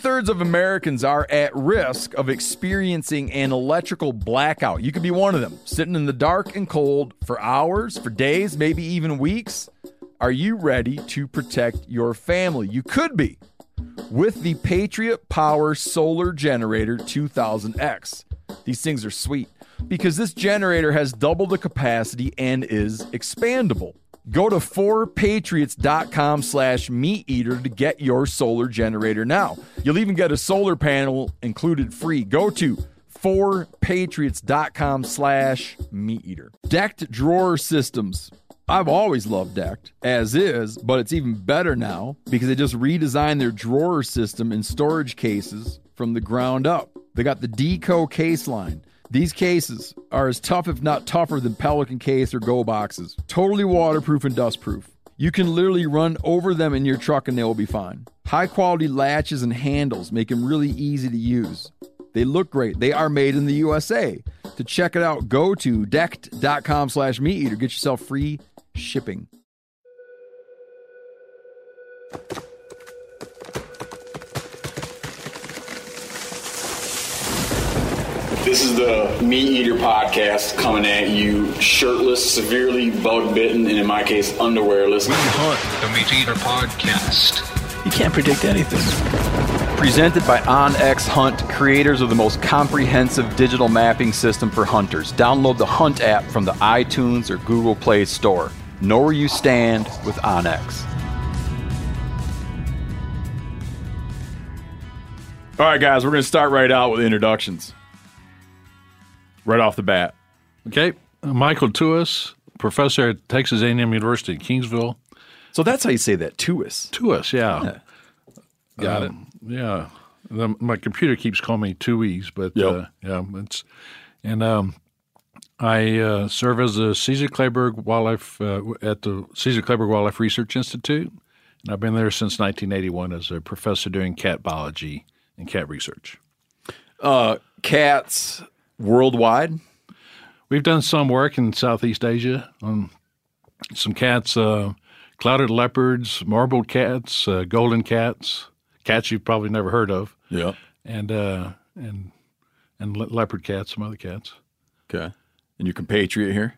thirds of Americans are at risk of experiencing an electrical blackout. You could be one of them, sitting in the dark and cold for hours, for days, maybe even weeks. Are you ready to protect your family? You could be with the Patriot Power Solar Generator 2000X. These things are sweet because this generator has double the capacity and is expandable. Go to 4patriots.com slash meat eater to get your solar generator now. You'll even get a solar panel included free. Go to 4patriots.com slash meat eater. Decked drawer systems. I've always loved Decked, as is, but it's even better now because they just redesigned their drawer system and storage cases from the ground up. They got the D-co case line. These cases are as tough, if not tougher, than Pelican case or Go boxes. Totally waterproof and dustproof. You can literally run over them in your truck and they will be fine. High quality latches and handles make them really easy to use. They look great. They are made in the USA. To check it out, go to decked.com slash meat eater. Get yourself free shipping. This is the Meat Eater podcast coming at you shirtless, severely bug bitten, and in my case, underwearless. Hunt, the Meat Eater podcast. You can't predict anything. Presented by OnX Hunt, creators of the most comprehensive digital mapping system for hunters. Download the Hunt app from the iTunes or Google Play Store. Know where you stand with OnX. All right, guys, we're going to start right out with introductions. Right off the bat. Okay, uh, Michael Tewes, professor at Texas A&M University in Kingsville. So that's how you say that, Tewes. Tewes, yeah, Got Um, yeah. The, my computer keeps calling me Tuis, but Yep. uh, yeah, it's and um, I uh, serve as a Caesar Kleberg Wildlife uh, at the Caesar Kleberg Wildlife Research Institute, and I've been there since 1981 as a professor doing cat biology and cat research. Uh, cats worldwide. We've done some work in Southeast Asia on some cats, uh, clouded leopards, marbled cats, uh, golden cats, cats you've probably never heard of, Yeah. and uh, and and le- leopard cats, some other cats. Okay. And your compatriot here?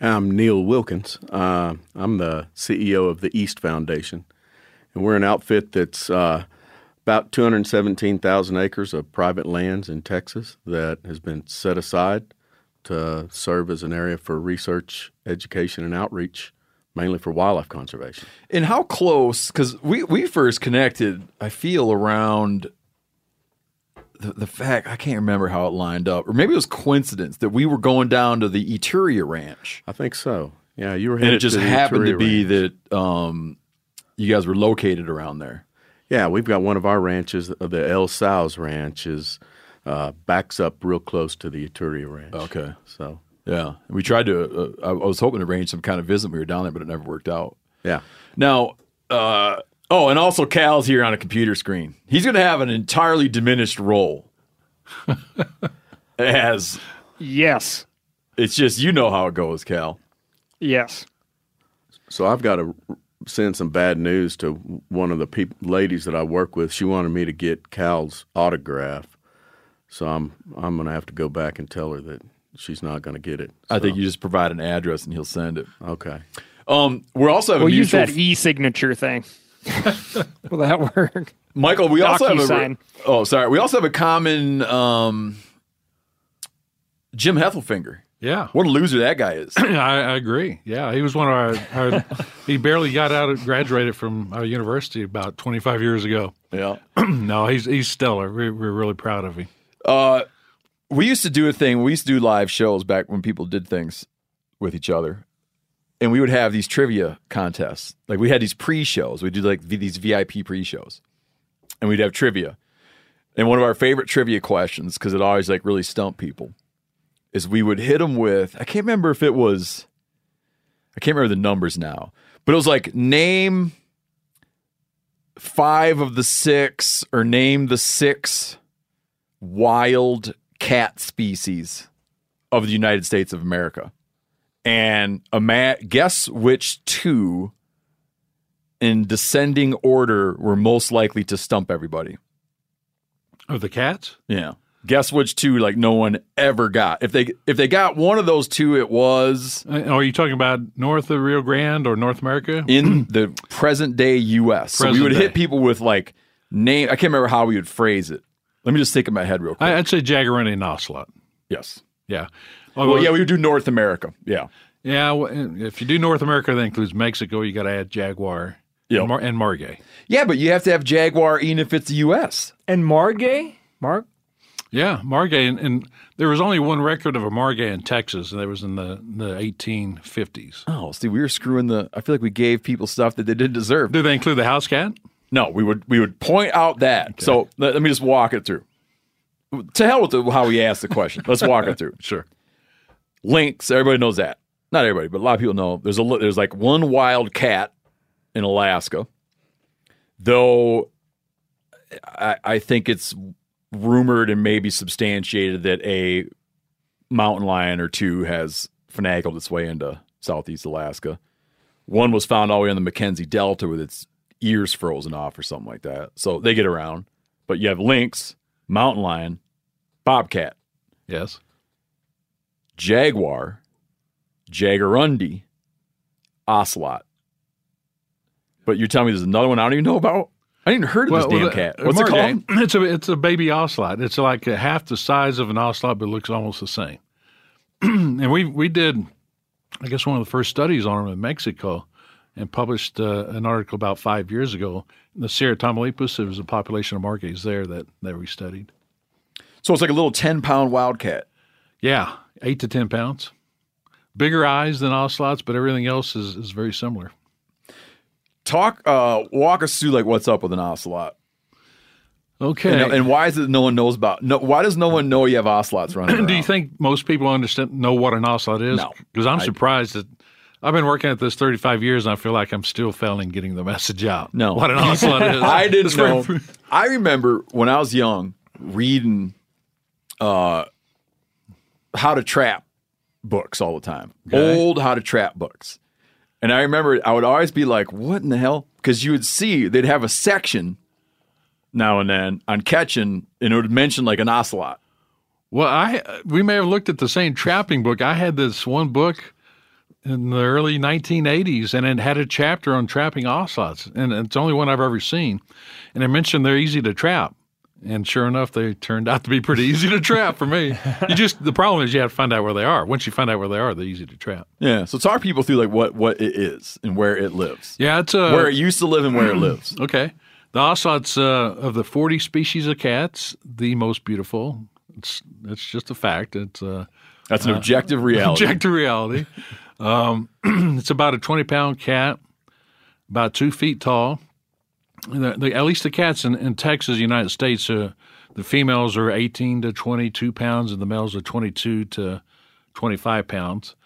I'm Neal Wilkins. Uh, I'm the CEO of the East Foundation, and we're an outfit that's uh, about 217,000 acres of private lands in Texas that has been set aside to serve as an area for research, education, and outreach, mainly for wildlife conservation. And how close? Because we we first connected, I feel around the the fact I can't remember how it lined up, or maybe it was coincidence that we were going down to the Yturria Ranch, I think so. Yeah, you were and it just to happened to be Ranch. that um, you guys were located around there. Yeah, we've got one of our ranches, uh, the El Sauz Ranch, is uh, backs up real close to the Yturria Ranch. Okay. So Yeah, we tried to. Uh, I I was hoping to arrange some kind of visit. We were down there, but it never worked out. yeah, Now, uh, oh, and also Cal's here on a computer screen. He's going to have an entirely diminished role. As Yes. it's just you know how it goes, Cal. Yes. So I've got to send some bad news to one of the peop- ladies that I work with. She wanted me to get Cal's autograph, so I'm I'm going to have to go back and tell her that she's not going to get it. I think you just provide an address and he'll send it. okay. Um, we're also have We'll use that e-signature thing. Will that work? Michael. We also have a DocuSign. oh, sorry. We also have a common um, Jim Heffelfinger. Yeah, What a loser that guy is. I, I agree. Yeah, he was one of our, our he barely got out of graduated from our university about 25 years ago. yeah. no, he's he's stellar. We're, we're really proud of him. Uh, we used to do a thing. We used to do live shows back when people did things with each other. and we would have these trivia contests. Like we had these pre-shows. We'd do like these VIP pre-shows, and we'd have trivia. And one of our favorite trivia questions, because it always like really stumped people, is we would hit them with I can't remember if it was I can't remember the numbers now, but it was like name five of the six or name the six wild cat species of the United States of America. And a ma- guess which two in descending order were most likely to stump everybody. Of the cats? Yeah. Guess which two like no one ever got. If they if they got one of those two, it was Uh, Are you talking about north of Rio Grande or North America? in the present day US. so we Present would hit people with like name I can't remember how we would phrase it. Let me just think in my head real quick. I, I'd say Jaguarundi and ocelot. yes. Yeah. Oh, Well, yeah, we would do North America. Yeah. yeah. well, If you do North America, that includes Mexico. You got to add jaguar Yep. and, mar- and margay. Yeah, but you have to have Jaguar even if it's the US. And Margay? Mark? Yeah, margay, and, and there was only one record of a margay in Texas, and that was in the the 1850s. Oh, see, we were screwing the I feel like we gave people stuff that they didn't deserve. Do they include the house cat? No, we would we would point out that. So let, let me just walk it through. To hell with the, how we asked the question. Let's walk it through. Sure. Lynx, everybody knows that. Not everybody, but a lot of people know. There's a there's like one wild cat in Alaska. Though I, I think it's rumored and maybe substantiated that a mountain lion or two has finagled its way into southeast Alaska. One was found all the way on the Mackenzie Delta with its ears frozen off or something like that. So they get around. But you have lynx, mountain lion, bobcat, Yes. jaguar, jaguarundi, ocelot. But you're telling me there's another one I don't even know about? I didn't even heard of this damn cat. What's it called? It's a it's a baby ocelot. It's like half the size of an ocelot, but looks almost the same. and we we did, I guess, one of the first studies on them in Mexico, and published uh, an article about five years ago. In the Sierra Tamaulipas, there was a population of margays there that that we studied. So it's like a little 10 pound wildcat. Yeah, eight to ten pounds, bigger eyes than ocelots, but everything else is is very similar. Talk, uh, walk us through like what's up with an ocelot. Okay. And, and why is it no one knows about? No, why does no one know you have ocelots running around? Do you think most people understand know what an ocelot is? No. because I'm surprised that I've been working at this 35 years, and I feel like I'm still failing getting the message out. No. what an ocelot is. I didn't know. I remember when I was young reading uh, how to trap books all the time. Okay. Old how to trap books. And I remember I would always be like, what in the hell? Because you would see they'd have a section now and then on catching, and it would mention like an ocelot. Well, I we may have looked at the same trapping book. I had this one book in the early 1980s, and it had a chapter on trapping ocelots, and it's the only one I've ever seen. And it mentioned they're easy to trap, and sure enough, they turned out to be pretty easy to trap for me. You just the problem is you have to find out where they are. Once you find out where they are, they're easy to trap. Yeah. So talk people through like what what it is and where it lives, Yeah, it's a where it used to live and where it lives. Okay. The ocelot's uh, of the 40 species of cats, the most beautiful. It's it's just a fact. It's uh, That's an objective reality. objective reality. Um, it's about a 20 pound cat, about two feet tall. The, the, at least the cats in, in Texas, United States, uh, the females are 18 to 22 pounds, and the males are 22 to 25 pounds.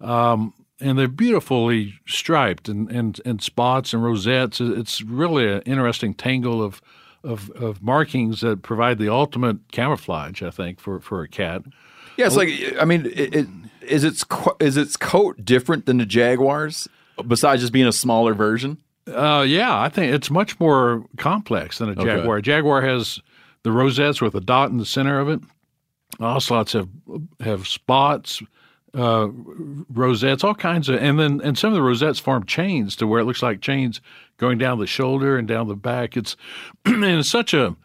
Um, and they're beautifully striped and, and, and spots and rosettes. It's really an interesting tangle of, of, of markings that provide the ultimate camouflage, I think, for, for a cat. Yeah, it's like I mean, it, it, is its is its coat different than the Jaguars? Besides just being a smaller version. Uh, yeah, I think it's much more complex than a Okay. jaguar. A jaguar has the rosettes with a dot in the center of it. Ocelots have have spots, uh, rosettes, all kinds of, and then and some of the rosettes form chains to where it looks like chains going down the shoulder and down the back. It's and it's such a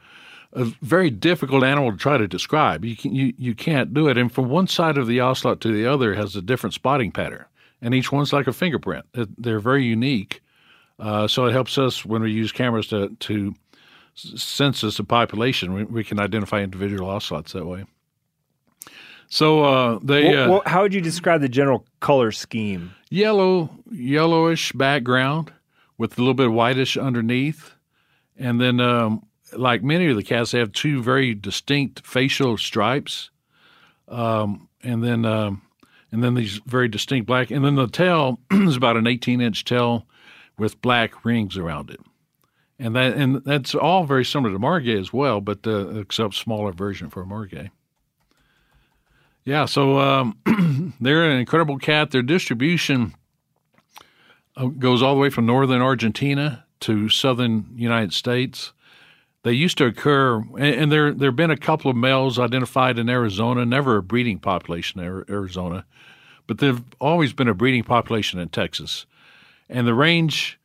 a very difficult animal to try to describe. You can, you you can't do it. And from one side of the ocelot to the other has a different spotting pattern, and each one's like a fingerprint. They're very unique. Uh, so it helps us when we use cameras to to census the population. We, we can identify individual ocelots that way. So uh, they Well, uh, well, how would you describe the general color scheme? yellow, yellowish background with a little bit whitish underneath, and then um, like many of the cats, they have two very distinct facial stripes, um, and then um, and then these very distinct black, and then the tail is about an 18 inch tail with black rings around it. And that and that's all very similar to Margay as well, but uh, except smaller version for Margay. Yeah, so um, they're an incredible cat. Their distribution uh, goes all the way from northern Argentina to southern United States. They used to occur, and, and there there have been a couple of males identified in Arizona. Never a breeding population in Arizona, but there've always been a breeding population in Texas. And the range,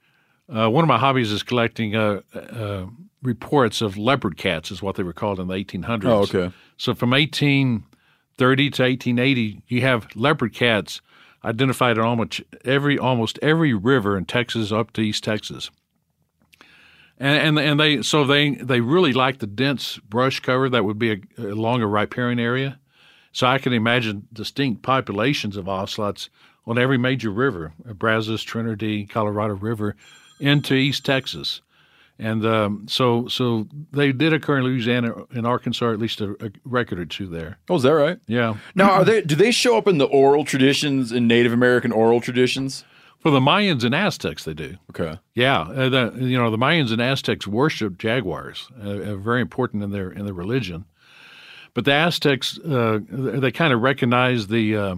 uh, one of my hobbies is collecting uh, uh, reports of leopard cats, is what they were called in the 1800s. Oh, okay. So from 1830 to 1880, you have leopard cats identified in almost every almost every river in Texas up to East Texas. And, and and they so they they really like the dense brush cover that would be a, along a riparian area. So I can imagine distinct populations of ocelots on every major river, Brazos, Trinity, Colorado River, into East Texas. And um, so so they did occur in Louisiana and Arkansas, at least a, a record or two there. Oh, is that right? Yeah. Now, are they? Do they show up in the oral traditions in Native American oral traditions? For the Mayans and Aztecs, they do. Okay. Yeah, uh, the, you know the Mayans and Aztecs worship jaguars, uh, uh, very important in their in their religion. But the Aztecs, uh, they kind of recognize the uh,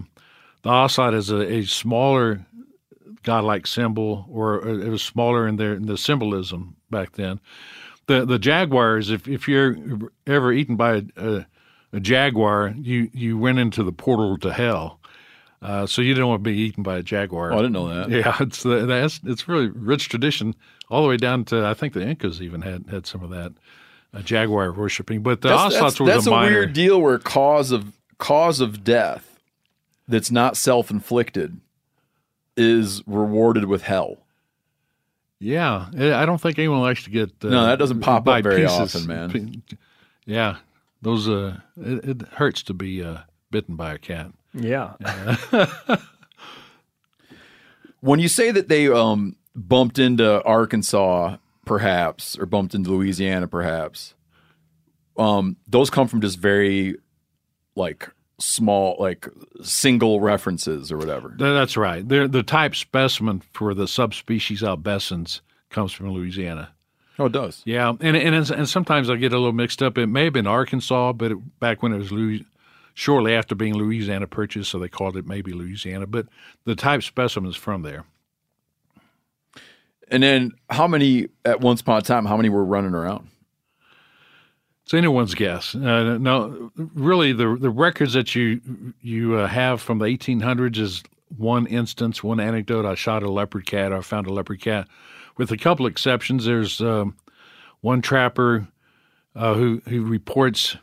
the ocelot is a, a smaller godlike symbol, or uh, it was smaller in their in the symbolism back then. The the jaguars, if if you're ever eaten by a, a, a jaguar, you you went into the portal to hell. Uh, so you didn't want to be eaten by a jaguar. Oh, I didn't know that. Yeah, it's the, that's it's really rich tradition, all the way down to I think the Incas even had had some of that uh, jaguar worshiping. But the That's, ocelots that's, was that's a a, minor. weird deal where cause of cause of death that's not self inflicted is rewarded with hell. Yeah, I I don't think anyone likes to get. Uh, No, that doesn't pop up very pieces. often, man. Yeah, those uh, it, it hurts to be uh, bitten by a cat. Yeah. When you say that they um, bumped into Arkansas, perhaps, or bumped into Louisiana, perhaps, um, those come from just very like small, like single references or whatever. That's right. They're, the type specimen for the subspecies albescens comes from Louisiana. Oh, it does. Yeah, and and it's- and sometimes I get a little mixed up. It may have been Arkansas, but it, back when it was Louis, shortly after being Louisiana purchased, so they called it maybe Louisiana. But the type specimen is from there. And then how many at once upon a time? How many were running around? It's anyone's guess. Uh, no, really, the the records that you you uh, have from the 1800s is one instance, one anecdote. I shot a leopard cat. I found a leopard cat. With a couple exceptions, there's um, one trapper uh, who who reports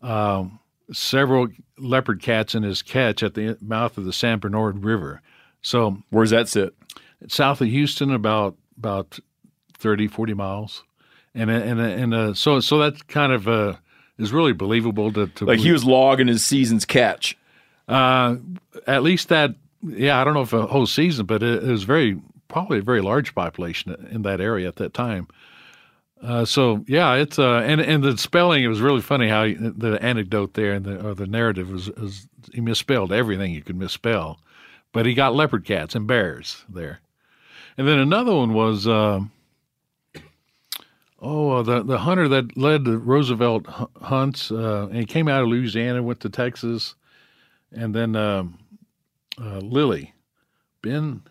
um, several leopard cats in his catch at the mouth of the San Bernard River. So Where's that sit? south of Houston, about about 30, 40 miles, and and and uh, so so that kind of uh, is really believable to, to Like he was logging his season's catch. uh, at least that yeah I don't know if a whole season, but it, it was very probably a very large population in that area at that time. Uh, so yeah, it's uh, and and the spelling it was really funny how he, the anecdote there and the or the narrative was, was he misspelled everything you could misspell, but he got leopard cats and bears there, and then another one was um oh uh, the the hunter that led the Roosevelt hunts uh, and he came out of Louisiana went to Texas, and then um, uh, Lilly, Ben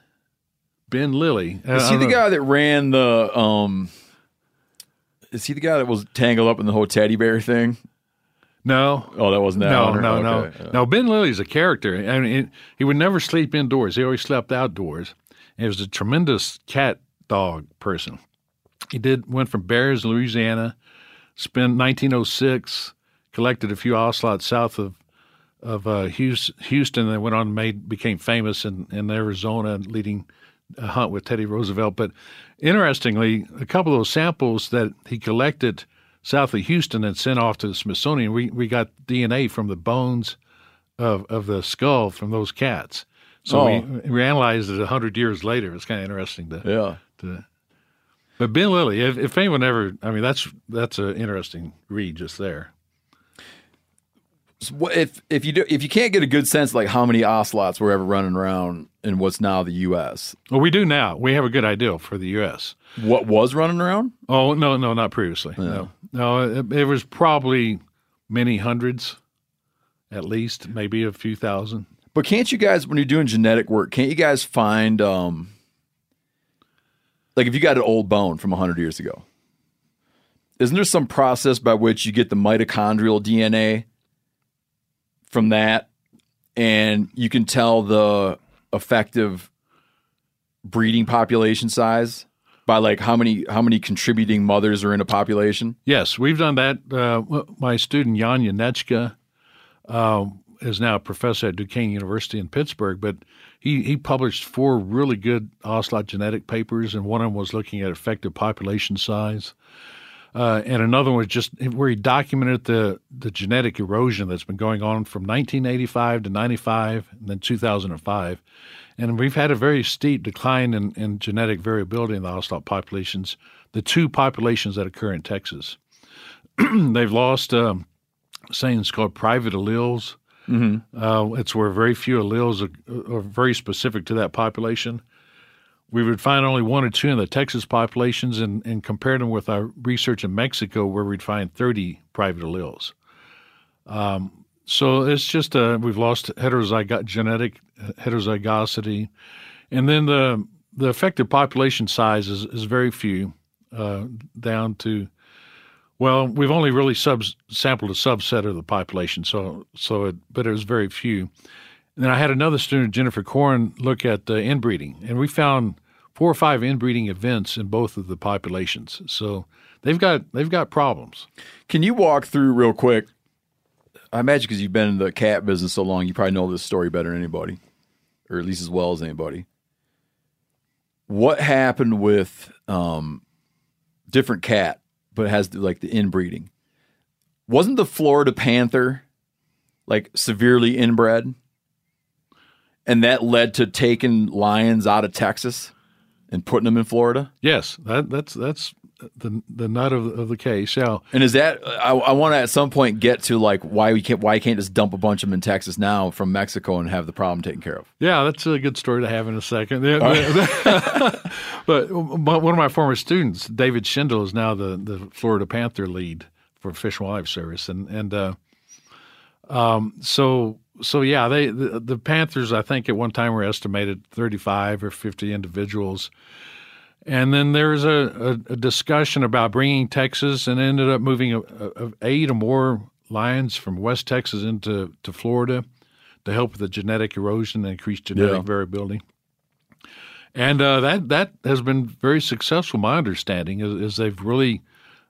Ben Lilly Is he the guy that ran the um? Is he the guy that was tangled up in the whole teddy bear thing? No, Oh, that wasn't that. no, hunter? no, Okay, no, yeah. no. Ben Lilly's a character. I mean, it, he would never sleep indoors. He always slept outdoors. And he was a tremendous cat dog person. He did went from Bears, Louisiana, spent 1906, collected a few ocelots south of of uh, Houston, and went on and made became famous in, in Arizona, leading a hunt with Teddy Roosevelt. But interestingly, a couple of those samples that he collected south of Houston and sent off to the Smithsonian, we, we got DNA from the bones of of the skull from those cats. So Oh. we, we analyzed it hundred years later. It's kind of interesting to Yeah. to. But Ben Lilly, if, if anyone ever, I mean, that's that's an interesting read just there. So if if you do, if you can't get a good sense of like how many ocelots were ever running around in what's now the U.S., Well, we do now. We have a good idea for the U.S. what was running around? Oh no, no, not previously. No, no, it, it was probably many hundreds, at least, maybe a few thousand. But can't you guys, when you're doing genetic work, can't you guys find, um, like if you got an old bone from 100 years ago, isn't there some process by which you get the mitochondrial DNA from that and you can tell the effective breeding population size by like how many how many contributing mothers are in a population? Yes, we've done that. Uh, my student Jan Janecka uh, is now a professor at Duquesne University in Pittsburgh, but he, he published four really good ocelot genetic papers, and one of them was looking at effective population size. Uh, and another one was just where he documented the, the genetic erosion that's been going on from 1985 to 95 and then 2005. And we've had a very steep decline in, in genetic variability in the ocelot populations, the two populations that occur in Texas. They've lost um, sayings called private alleles. Uh, it's where very few alleles are, are very specific to that population. We would find only one or two in the Texas populations and, and compare them with our research in Mexico, where we'd find 30 private alleles. Um, so it's just uh, we've lost heterozygot genetic heterozygosity, and then the the effective population size is, is very few, uh, down to well, we've only really sub sampled a subset of the population, so so it, but it was very few. And then I had another student, Jennifer Corn, look at uh, inbreeding, and we found four or five inbreeding events in both of the populations. So they've got they've got problems. Can you walk through real quick? I imagine because you've been in the cat business so long, you probably know this story better than anybody, or at least as well as anybody. What happened with um, different cat, but has like the inbreeding? Wasn't the Florida Panther like severely inbred, and that led to taking lions out of Texas and putting them in Florida? Yes, that, that's that's the the nut of, of the case. Yeah, And is that I, I want to at some point get to like why we can't why you can't just dump a bunch of them in Texas now from Mexico and have the problem taken care of? Yeah, that's a good story to have in a second. But, but one of my former students, David Shindle, is now the, the Florida Panther lead for Fish and Wildlife Service, and and uh, um, so so yeah, they the, the Panthers I think at one time were estimated thirty five or fifty individuals. And then there's a, a, a discussion about bringing Texas, and ended up moving a, eight or more lions from West Texas into to Florida to help with the genetic erosion and increase genetic Yeah. variability. And uh, that that has been very successful. My understanding is, is they've really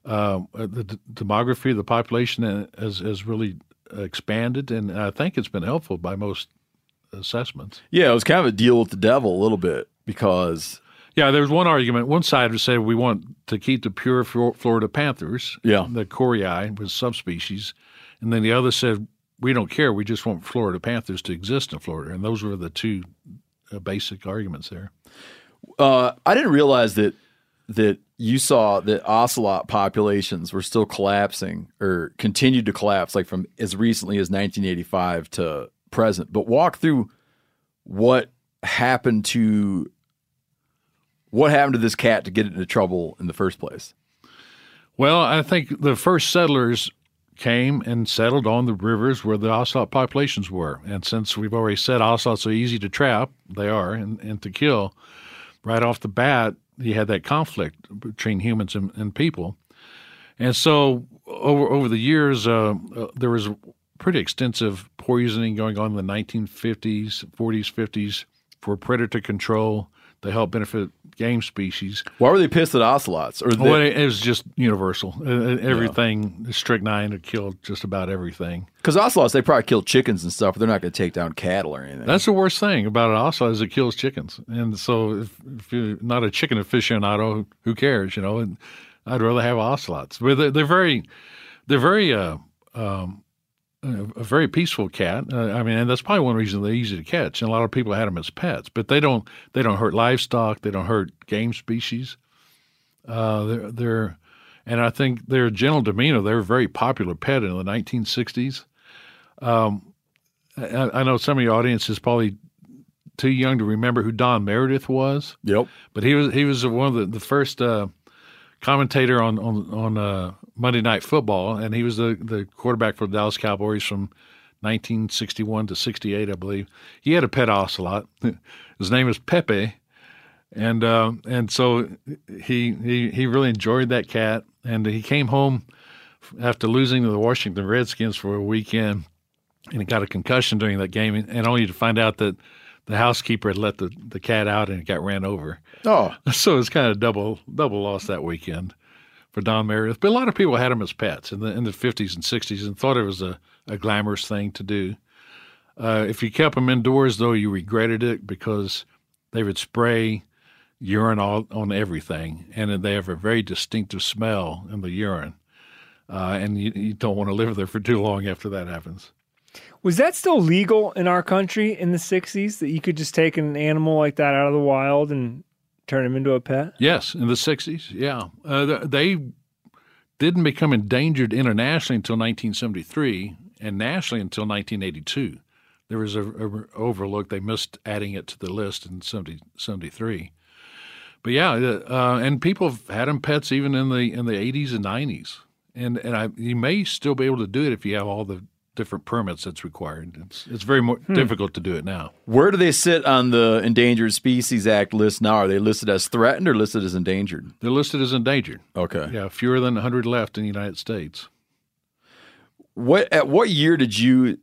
uh, the d- demography of the population has has really expanded, and I think it's been helpful by most assessments. Yeah, it was kind of a deal with the devil a little bit because Yeah, there was one argument. One side would say we want to keep the pure Florida panthers, Yeah. the coryi was subspecies, and then the other said we don't care. We just want Florida panthers to exist in Florida, and those were the two uh, basic arguments there. uh, I didn't realize that that you saw that ocelot populations were still collapsing or continued to collapse like from as recently as 1985 to present. But walk through what happened to what happened to this cat to get it into trouble in the first place. Well, I think the first settlers came and settled on the rivers where the ocelot populations were. And since we've already said ocelots are easy to trap, they are, and, and to kill, right off the bat, you had that conflict between humans and, and people. And so over over the years, uh, uh, there was pretty extensive poisoning going on in the 1950s, 40s, 50s for predator control to help benefit game species. Why were they pissed at ocelots? Or they, Well, it, it was just universal. Uh, Everything, strychnine had killed just about everything. Because ocelots, they probably kill chickens and stuff, but they're not going to take down cattle or anything. That's the worst thing about an ocelot is it kills chickens. And so if, if you're not a chicken aficionado, who cares, you know? And I'd rather have ocelots. But they're, they're very, they're very uh, um, a, very peaceful cat. Uh, I mean, and that's probably one reason they're easy to catch. And a lot of people had them as pets, but they don't they don't hurt livestock. They don't hurt game species. Uh, they're they're and I think their gentle demeanor. They're a very popular pet in the 1960s. Um, I, I know some of your audience is probably too young to remember who Don Meredith was. Yep. But he was he was one of the, the first uh, commentator on on on uh, Monday Night Football, and he was the the quarterback for the Dallas Cowboys from 1961 to 68, I believe. He had a pet ocelot. His name was Pepe, and uh, and so he he he really enjoyed that cat, and he came home after losing to the Washington Redskins for a weekend, and he got a concussion during that game, and only to find out that the housekeeper had let the, the cat out and it got ran over. Oh, So it's kind of double double loss that weekend for Don Meredith. But a lot of people had him as pets in the in the fifties and sixties and thought it was a, a glamorous thing to do. Uh, if you kept them indoors, though, you regretted it because they would spray urine all, on everything, and they have a very distinctive smell in the urine. Uh, and you, you don't want to live there for too long after that happens. Was that still legal in our country in the 60s that you could just take an animal like that out of the wild and turn him into a pet? Yes, in the 60s, yeah. Uh, they didn't become endangered internationally until 1973 and nationally until 1982. There was a, a overlook. They missed adding it to the list in 70, 73. But yeah, uh, and people have had them pets even in the in the 80s and 90s. And and I, you may still be able to do it if you have all the different permits that's required. It's it's very more difficult to do it now. where do they sit on the Endangered Species Act list now? Are they listed as threatened or listed as endangered? They're listed as endangered. Okay. Yeah, fewer than 100 left in the United States. What at what year did you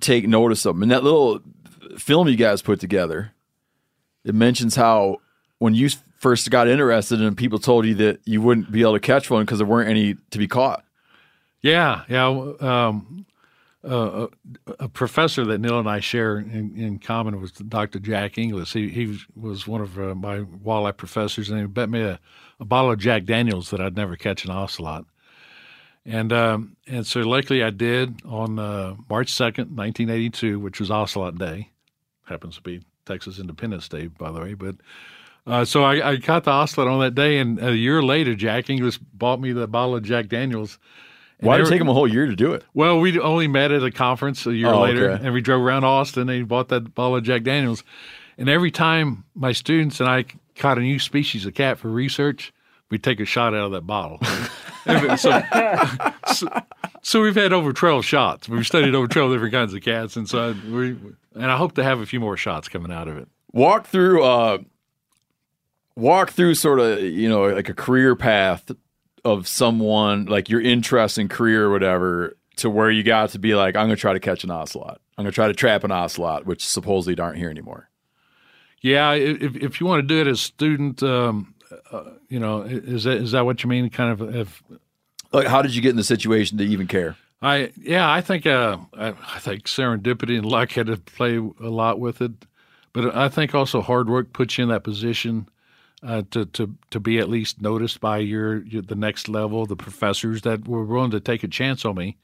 take notice of them? In that little film you guys put together, it mentions how when you first got interested and people told you that you wouldn't be able to catch one because there weren't any to be caught. Yeah, yeah. Um, a, a professor that Neal and I share in, in common was Dr. Jack Inglis. He he was one of uh, my walleye professors, and he bet me a, a bottle of Jack Daniels that I'd never catch an ocelot. And um, and so luckily I did on uh, March second, nineteen eighty two, which was Ocelot Day. Happens to be Texas Independence Day, by the way. But uh, so I, I caught the ocelot on that day, and a year later, Jack Inglis bought me the bottle of Jack Daniels. Why did it take them a whole year to do it? well, we only met at a conference a year Oh, later, okay. and we drove around Austin. and he bought that bottle of Jack Daniels, and every time my students and I caught a new species of cat for research, we'd take a shot out of that bottle. so, so, so we've had over twelve shots. We've studied over twelve different kinds of cats, and so I, we and I hope to have a few more shots coming out of it. Walk through uh walk through sort of, you know, like a career path of someone like your interest in career or whatever to where you got to be like, I'm gonna try to catch an ocelot. I'm gonna try to trap an ocelot, which supposedly aren't here anymore. Yeah, if if you want to do it as student, um, uh, you know, is that is that what you mean? Kind of if Like how did you get in the situation to even care? I yeah, I think uh, I, I think serendipity and luck had to play a lot with it, but I think also hard work puts you in that position uh, to to to be at least noticed by your, your the next level, the professors that were willing to take a chance on me,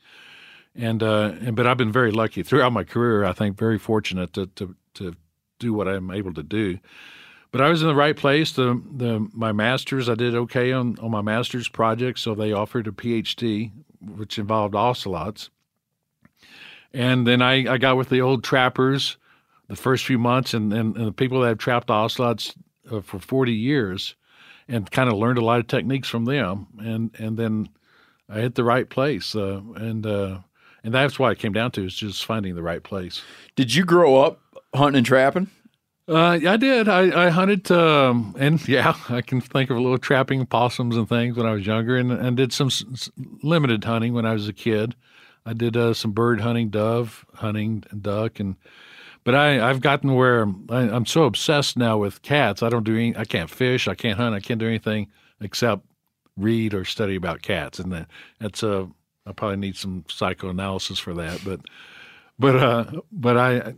and uh, and but I've been very lucky throughout my career. I think very fortunate to to to do what I'm able to do. But I was in the right place. The the my masters, I did okay on on my master's project, so they offered a PhD, which involved ocelots. And then I, I got with the old trappers the first few months, and, and, and the people that have trapped ocelots uh, for 40 years, and kind of learned a lot of techniques from them. And and then I hit the right place, uh, and uh, and that's why it came down to is just finding the right place. Did you grow up hunting and trapping? Uh, I did. I, I hunted, um, and yeah, I can think of a little trapping possums and things when I was younger, and, and did some s- limited hunting when I was a kid. I did uh, some bird hunting, dove hunting, and duck, and but I I've gotten where I, I'm so obsessed now with cats. I don't do any. I can't fish. I can't hunt. I can't do anything except read or study about cats, and that, that's a. I probably need some psychoanalysis for that, but but uh, but I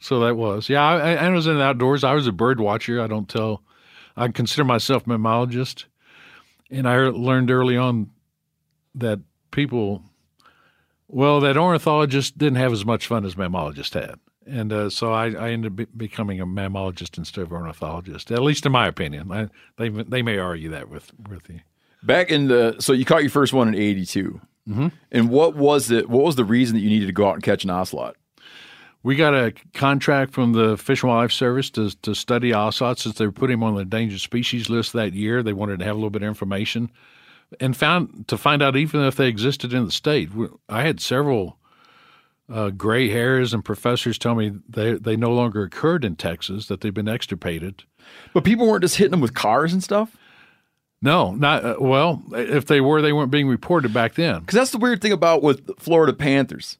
so that was yeah. I, I was in the outdoors. I was a bird watcher. I don't tell. I consider myself a mammalogist, and I learned early on that people Well, that ornithologist didn't have as much fun as mammalogist had. And uh, so I, I ended up be- becoming a mammalogist instead of ornithologist, at least in my opinion. I, they, they may argue that with, with you. Back in the so you caught your first one in '82, mm-hmm. and what was it? What was the reason that you needed to go out and catch an ocelot? We got a contract from the Fish and Wildlife Service to, to study ocelots since they were putting them on the endangered species list that year. They wanted to have a little bit of information and found to find out even if they existed in the state. I had several uh, gray hairs and professors tell me they they no longer occurred in Texas; that they've been extirpated. But people weren't just hitting them with cars and stuff. No, not uh, well. If they were, they weren't being reported back then. Because that's the weird thing about with Florida Panthers,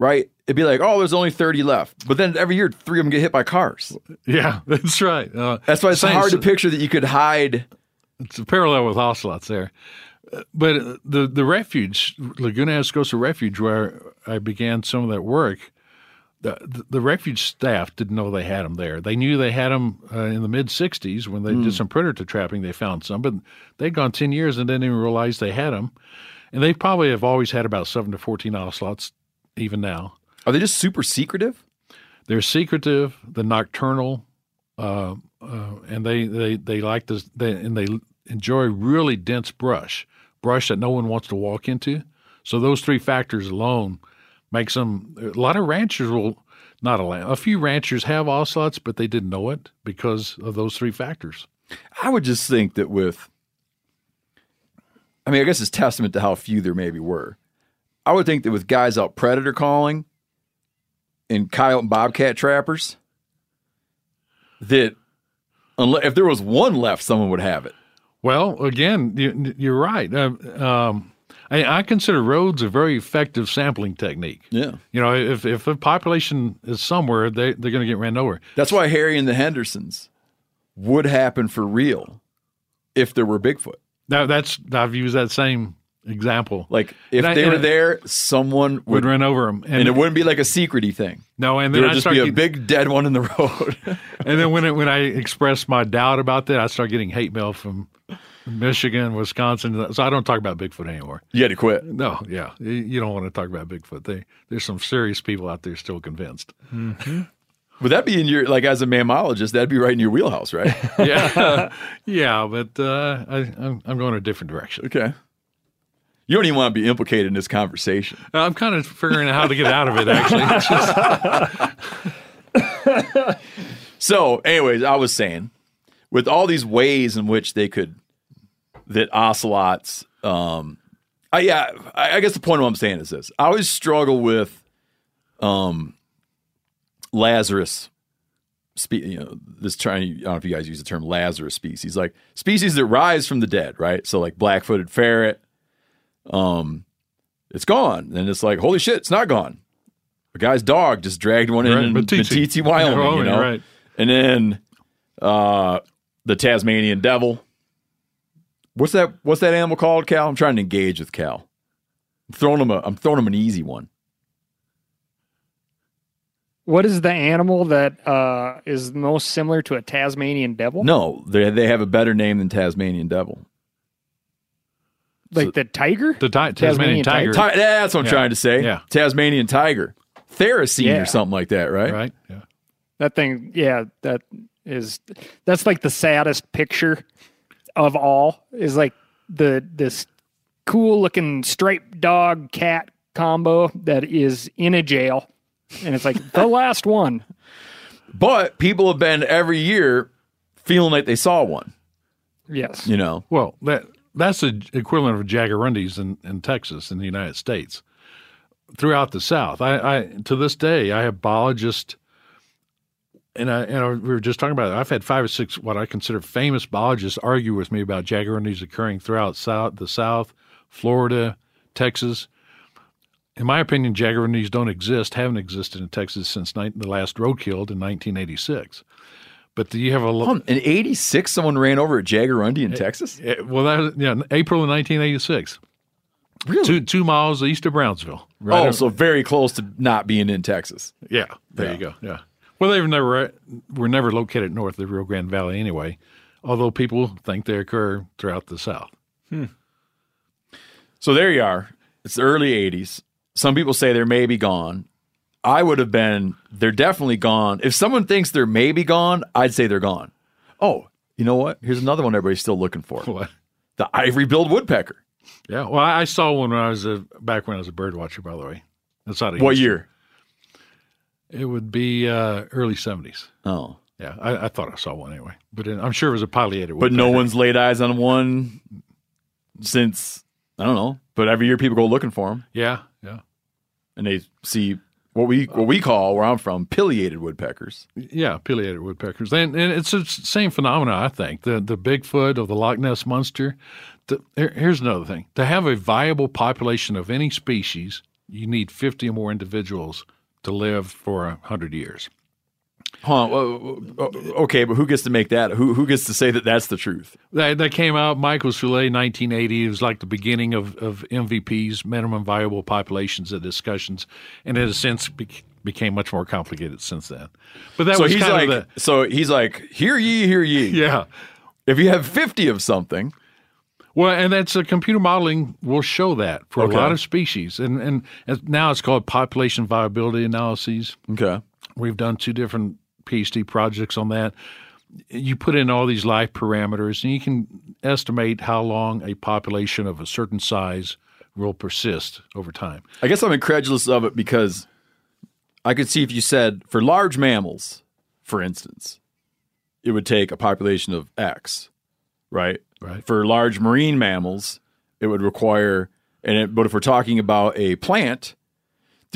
right? It'd be like, oh, there's only 30 left, but then every year three of them get hit by cars. Yeah, that's right. Uh, that's why it's same, hard to picture that you could hide. It's a parallel with ocelots there. But the the refuge, Laguna Atascosa Refuge, where I began some of that work, the, the refuge staff didn't know they had them there. They knew they had them uh, in the mid '60s when they mm. did some predator trapping. They found some, but they'd gone ten years and didn't even realize they had them. And they probably have always had about seven to fourteen ocelots, even now. Are they just super secretive? They're secretive. The nocturnal, uh, uh, and they they they like this. They, and they enjoy really dense brush brush that no one wants to walk into. So those three factors alone makes them. A lot of ranchers will not allow. A few ranchers have ocelots, but they didn't know it because of those three factors. I would just think that with. I mean, I guess it's testament to how few there maybe were. I would think that with guys out predator calling and coyote and bobcat trappers, that unless if there was one left, someone would have it. Well, again, you, are right. Uh, um, I, I, consider roads a very effective sampling technique. Yeah. You know, if if a population is somewhere, they they're going to get ran over. That's why Harry and the Hendersons would happen for real if there were Bigfoot. Now that's I've used that same example. Like if and they I, were there, someone would, would, run over them, and, and, it wouldn't be like a secrety thing. No, and then there would just be a big dead one in the road. and then when it, when I expressed my doubt about that, I started getting hate mail from Michigan, Wisconsin. So I don't talk about Bigfoot anymore. You had to quit. No, yeah, you don't want to talk about Bigfoot. They, there's some serious people out there still convinced. Mm-hmm. Would that be in your like as a mammalogist? That'd be right in your wheelhouse, right? yeah, yeah. But uh, I, I'm, I'm going a different direction. Okay. You don't even want to be implicated in this conversation. I'm kind of figuring out how to get out of it. Actually. so, anyways, I was saying, with all these ways in which they could that ocelots. Um, I, yeah, I, I guess the point of what I'm saying is this: I always struggle with um, Lazarus. Spe- you know, this trying. I don't know if you guys use the term Lazarus species, like species that rise from the dead, right? So, like black-footed ferret, um, it's gone, and it's like, holy shit, it's not gone. A guy's dog just dragged one right, in Meeteetse, Wyoming, Wyoming, you know, right. and then uh, the Tasmanian devil, What's that? What's that animal called, Cal? I'm trying to engage with Cal. I'm throwing him a. I'm throwing him an easy one. What is the animal that uh, is most similar to a Tasmanian devil? No, they they have a better name than Tasmanian devil. Like so, the tiger? The ti- Tasmanian, Tasmanian tiger. Ti- that's what I'm yeah. trying to say. Yeah. Tasmanian tiger. Thylacine yeah. or something like that, right? Right. Yeah. That thing, yeah, that is that's like the saddest picture of all is like the this cool looking striped dog cat combo that is in a jail and it's like the last one but people have been every year feeling like they saw one yes you know well that that's the equivalent of jaguarundis in, in texas in the united states throughout the south i, I to this day i have biologists and, I, and I, we were just talking about it. I've had five or six what I consider famous biologists argue with me about jaguarundis occurring throughout south, the South, Florida, Texas. In my opinion, jaguarundis don't exist, haven't existed in Texas since ni- the last roadkill in 1986. But do you have a lo- in '86? Someone ran over a jaguarundi in eh, Texas. Eh, well, that yeah, April of 1986. Really? Two two miles east of Brownsville. Right oh, over. so very close to not being in Texas. Yeah, there yeah. you go. Yeah. Well, they were never uh, were never located north of the Rio Grande Valley anyway, although people think they occur throughout the South. Hmm. So there you are. It's the early '80s. some people say they're maybe gone. I would have been they're definitely gone. If someone thinks they're maybe gone, I'd say they're gone. Oh, you know what? Here's another one everybody's still looking for. What? The ivory-billed woodpecker. Yeah. Well, I saw one when I was a, back when I was a bird watcher. By the way, that's not a What year? It would be uh, early seventies. Oh. Yeah, I, I thought I saw one anyway, but uh, I'm sure it was a pileated. But no one's laid eyes on one since I don't know. But every year people go looking for them Yeah, yeah, and they see what we what we call where I'm from pileated woodpeckers. yeah. Pileated woodpeckers, and, and it's the same phenomena. I think the the Bigfoot or the Loch Ness monster. The, here- here's another thing: to have a viable population of any species, you need 50 or more individuals to live for hundred years. Huh? Uh, uh, okay, but who gets to make that? Who who gets to say that that's the truth? That, that came out, Michael Soulé, 1980. It was like the beginning of, of MVPs, minimum viable populations, and discussions, and it has since bec became much more complicated since then. But that So was he's kind like, of the, so he's like, hear ye, hear ye. yeah. If you have fifty of something, Well, and that's a computer modeling will show that for Okay. a lot of species, and and now it's called population viability analyses. okay, We've done two different PhD projects on that. You put in all these life parameters, and you can estimate how long a population of a certain size will persist over time. I guess I'm incredulous of it because I could see if you said for large mammals, for instance, it would take a population of X, right? Right. For large marine mammals, it would require, and it, but if we're talking about a plant,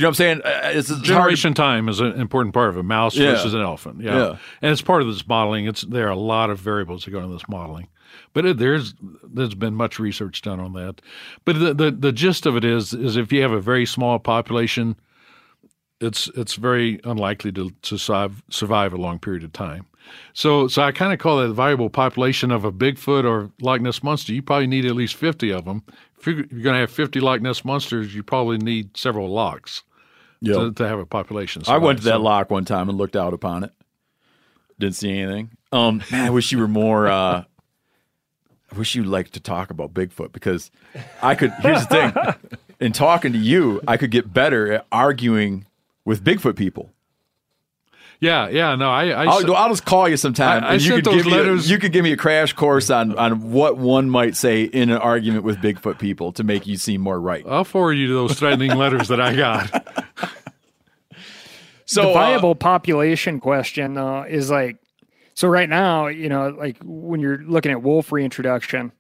you know what I'm saying? Uh, It's, it's hard Generation time is an important part of a mouse Yeah. versus an elephant. Yeah. Yeah. and it's part of this modeling. It's there are a lot of variables that go into this modeling, but it, there's there's been much research done on that. But the, the the gist of it is is if you have a very small population, it's it's very unlikely to to survive survive a long period of time. So so I kind of call that the viable population of a Bigfoot or Loch Ness monster. You probably need at least fifty of them. If you're, you're going to have fifty Loch Ness monsters, you probably need several locks Yeah. to, to have a population. I went to that lock one time and looked out upon it. Didn't see anything. Um, man, I wish you were more. Uh, I wish you liked to talk about Bigfoot because I could. Here's the thing: in talking to you, I could get better at arguing with Bigfoot people. Yeah, yeah, no, I, I I'll, I'll just call you sometime, I- I you sent could those give me a, letters- you could give me a crash course on on what one might say in an argument with Bigfoot people to make you seem more right. I'll forward you those threatening letters that I got. So the uh, viable population question uh, is like so right now you know like when you're looking at wolf reintroduction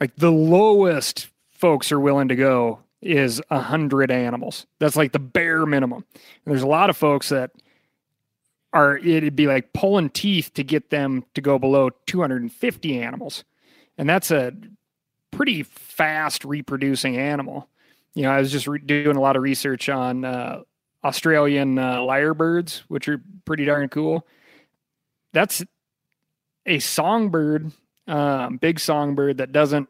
like the lowest folks are willing to go is a hundred animals that's like the bare minimum and there's a lot of folks that are it'd be like pulling teeth to get them to go below 250 animals. And that's a pretty fast reproducing animal. You know i was just re- doing a lot of research on uh, Australian uh, lyrebirds, which are pretty darn cool. That's a songbird, um, big songbird that doesn't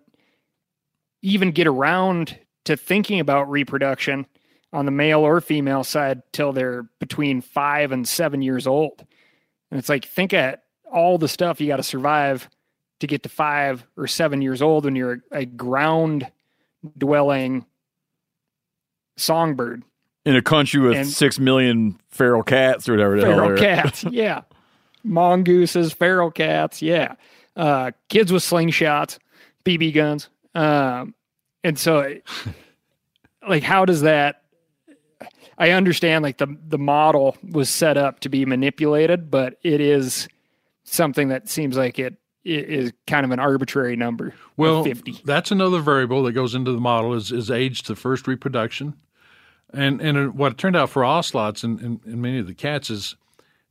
even get around to thinking about reproduction on the male or female side till they're between five and seven years old. And it's like, think at all the stuff you got to survive to get to five or seven years old when you're a ground dwelling songbird. in a country with and- six million feral cats or whatever feral cats yeah mongooses feral cats yeah uh kids with slingshots bb guns um and so like how does that i understand like the the model was set up to be manipulated but it is something that seems like it it is kind of an arbitrary number of Well, 50 that's another variable that goes into the model is, is age to first reproduction. And and what it turned out for ocelots and, and, and many of the cats is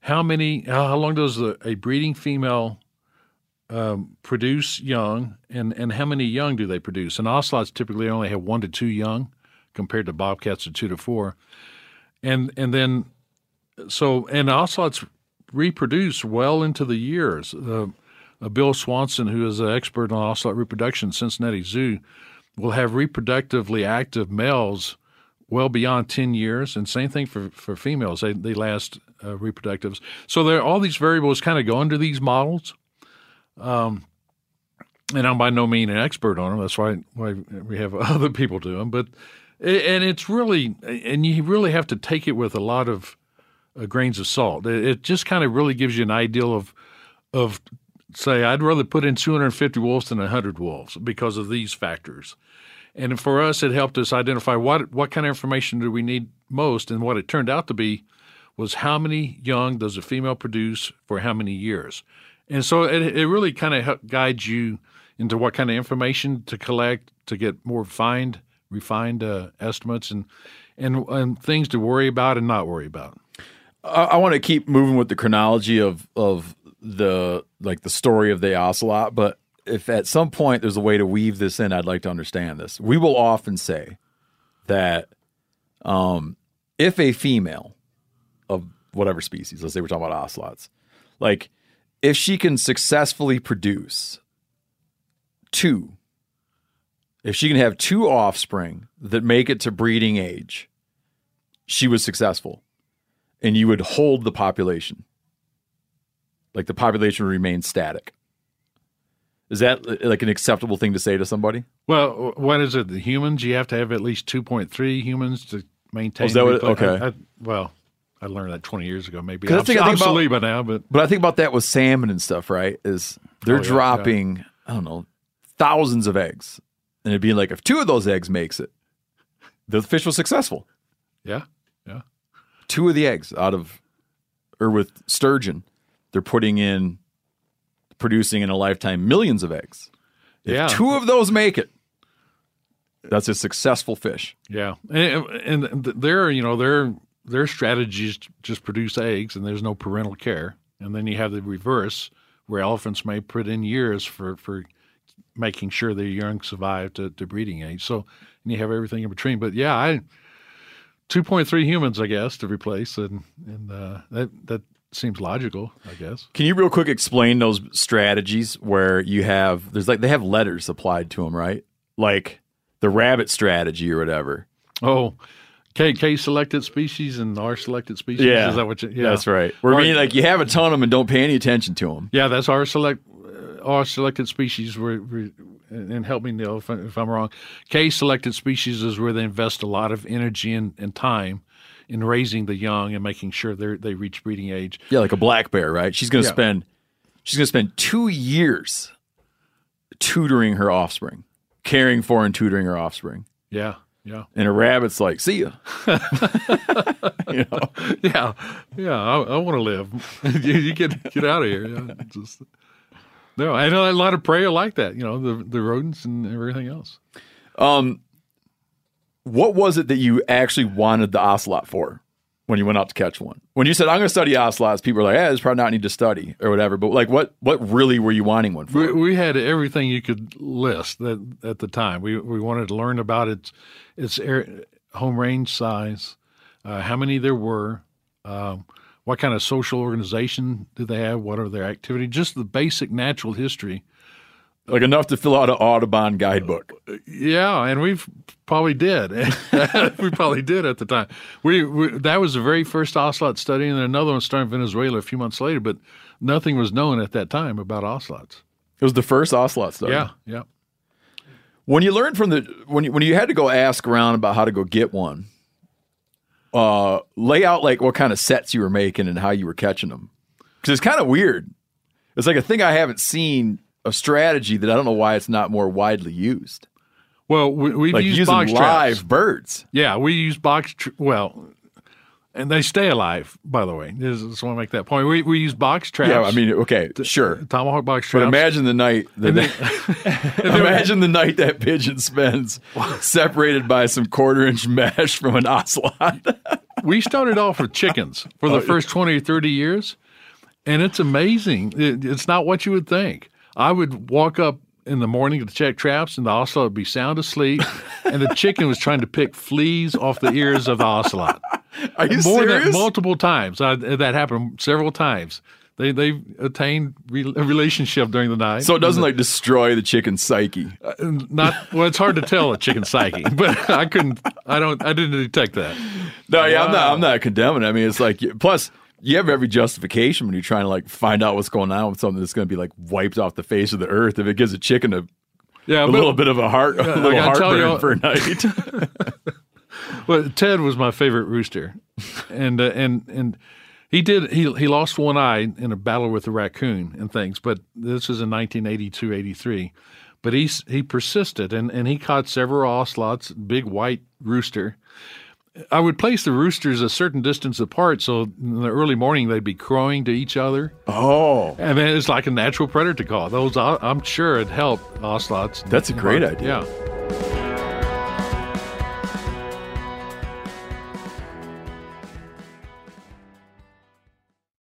how many how how long does the, a breeding female um, produce young and, and how many young do they produce? And ocelots typically only have one to two young compared to bobcats are two to four. And and then so and ocelots reproduce well into the years. Uh, Bill Swanson, who is an expert on ocelot reproduction at Cincinnati Zoo, will have reproductively active males well beyond 10 years. And same thing for, for females. They, they last uh, reproductives. So there all these variables kind of go under these models. Um, and I'm by no means an expert on them. That's why, why we have other people do them. But and it's really, and you really have to take it with a lot of uh, grains of salt. It, just kind of really gives you an ideal of, of say, I'd rather put in 250 wolves than 100 wolves because of these factors. And for us, it helped us identify what what kind of information do we need most, and what it turned out to be was how many young does a female produce for how many years, and so it, it really kind of guides you into what kind of information to collect to get more refined refined uh, estimates and, and and things to worry about and not worry about. I, I want to keep moving with the chronology of of the like the story of the ocelot, but if at some point there's a way to weave this in, I'd like to understand this. We will often say that um, if a female of whatever species, let's say we're talking about ocelots, like if she can successfully produce two, if she can have two offspring that make it to breeding age, she was successful. And you would hold the population. Like the population would remain static. Is that like an acceptable thing to say to somebody? Well, what is it? The humans you have to have at least two point three humans to maintain. Oh, is that what- okay. I- I- well, I learned that twenty years ago. Maybe 'Cause I think- I think about- by now, but But I think about that with salmon and stuff, right? Is they're Oh, yeah, dropping, I don't know, thousands of eggs. And it'd be like if two of those eggs makes it, the fish was successful. yeah, yeah. Two of the eggs out of or with sturgeon, they're putting in producing in a lifetime millions of eggs. If Yeah. two of those make it, that's a successful fish. Yeah, and, and their you know their their strategies just produce eggs, and there's no parental care. And then you have the reverse, where elephants may put in years for for making sure their young survive to, to breeding age. So and you have everything in between. But yeah, I two point three humans, I guess, to replace, and and uh, that that seems logical, I guess. Can you real quick explain those strategies where you have there's like they have letters applied to them, right? Like the rabbit strategy or whatever. Oh. K K selected species and R selected species. Yeah, is that what? You, yeah, That's right. Where I Or- mean, like you have a ton of them and don't pay any attention to them. Yeah, that's R select R selected species. Were, and help me, Neal, if, I, if I'm wrong. K selected species is where they invest a lot of energy and, and time in raising the young and making sure they they reach breeding age. Yeah, like a black bear, right? She's gonna Yeah. spend she's gonna spend two years tutoring her offspring, caring for and tutoring her offspring. Yeah, yeah, And a rabbit's like, see ya. you know? yeah, yeah. I, I want to live. you, you get get out of here. Yeah, just, no, I know a lot of prey are like that. You know, the the rodents and everything else. Um, what was it that you actually wanted the ocelot for when you went out to catch one? When you said I'm going to study ocelots, people were like, "Yeah, there's probably not need to study or whatever." But like, what what really were you wanting one for? We, we had everything you could list that at the time. We we wanted to learn about its its air, home range size, uh, how many there were, um, what kind of social organization do they have, what are their activity, just the basic natural history. Like enough to fill out an Audubon guidebook. Yeah, and we probably did. we probably did at the time. We, we that was the very first ocelot study, and then another one started in Venezuela a few months later. But nothing was known at that time about ocelots. It was the first ocelot study. Yeah, yeah. When you learned from the when you, when you had to go ask around about how to go get one, uh, lay out like what kind of sets you were making and how you were catching them, because it's kind of weird. It's like a thing I haven't seen a strategy that I don't know why it's not more widely used. Well, we, we've Like used box live traps. birds. Yeah, we use box. Well, and they stay alive. By the way, just, just want to make that point. We we use box traps. Yeah, I mean, okay, sure. tomahawk box traps. But imagine the night that imagine the night that pigeon spends separated by some quarter inch mesh from an ocelot. we started off with chickens for Oh, the first 20 or 30 years and it's amazing it, it's not what you would think i would walk up in the morning to check traps and the ocelot would be sound asleep and the chicken was trying to pick fleas off the ears of the ocelot Are you more serious? than multiple times I, that happened several times they they attained re- a relationship during the night so it doesn't like destroy the chicken psyche. Uh, not well it's hard to tell a chicken psyche but i couldn't i don't i didn't detect that No, yeah, I'm not. I'm not condemning. I mean, it's like plus you have every justification when you're trying to like find out what's going on with something that's going to be like wiped off the face of the earth. If it gives a chicken a, yeah a but- little bit of a heart, a little heartburn for a night. well, Ted was my favorite rooster, and uh, and and he did he he lost one eye in a battle with a raccoon and things. But this was in 1982, 83. But he he persisted and and he caught several ocelots, big white rooster. I would place the roosters a certain distance apart, so in the early morning they'd be crowing to each other. Oh, I mean, it's like a natural predator call. Those I'm sure it helped ocelots. That's a great idea. Yeah.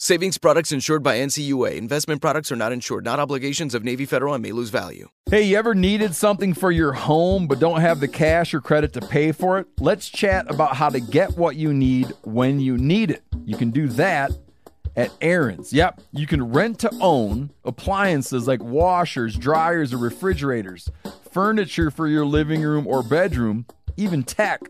Savings products insured by NCUA. Investment products are not insured, not obligations of Navy Federal and may lose value. Hey, you ever needed something for your home but don't have the cash or credit to pay for it? Let's chat about how to get what you need when you need it. You can do that at Aaron's. Yep, you can rent to own appliances like washers, dryers, or refrigerators, furniture for your living room or bedroom, even tech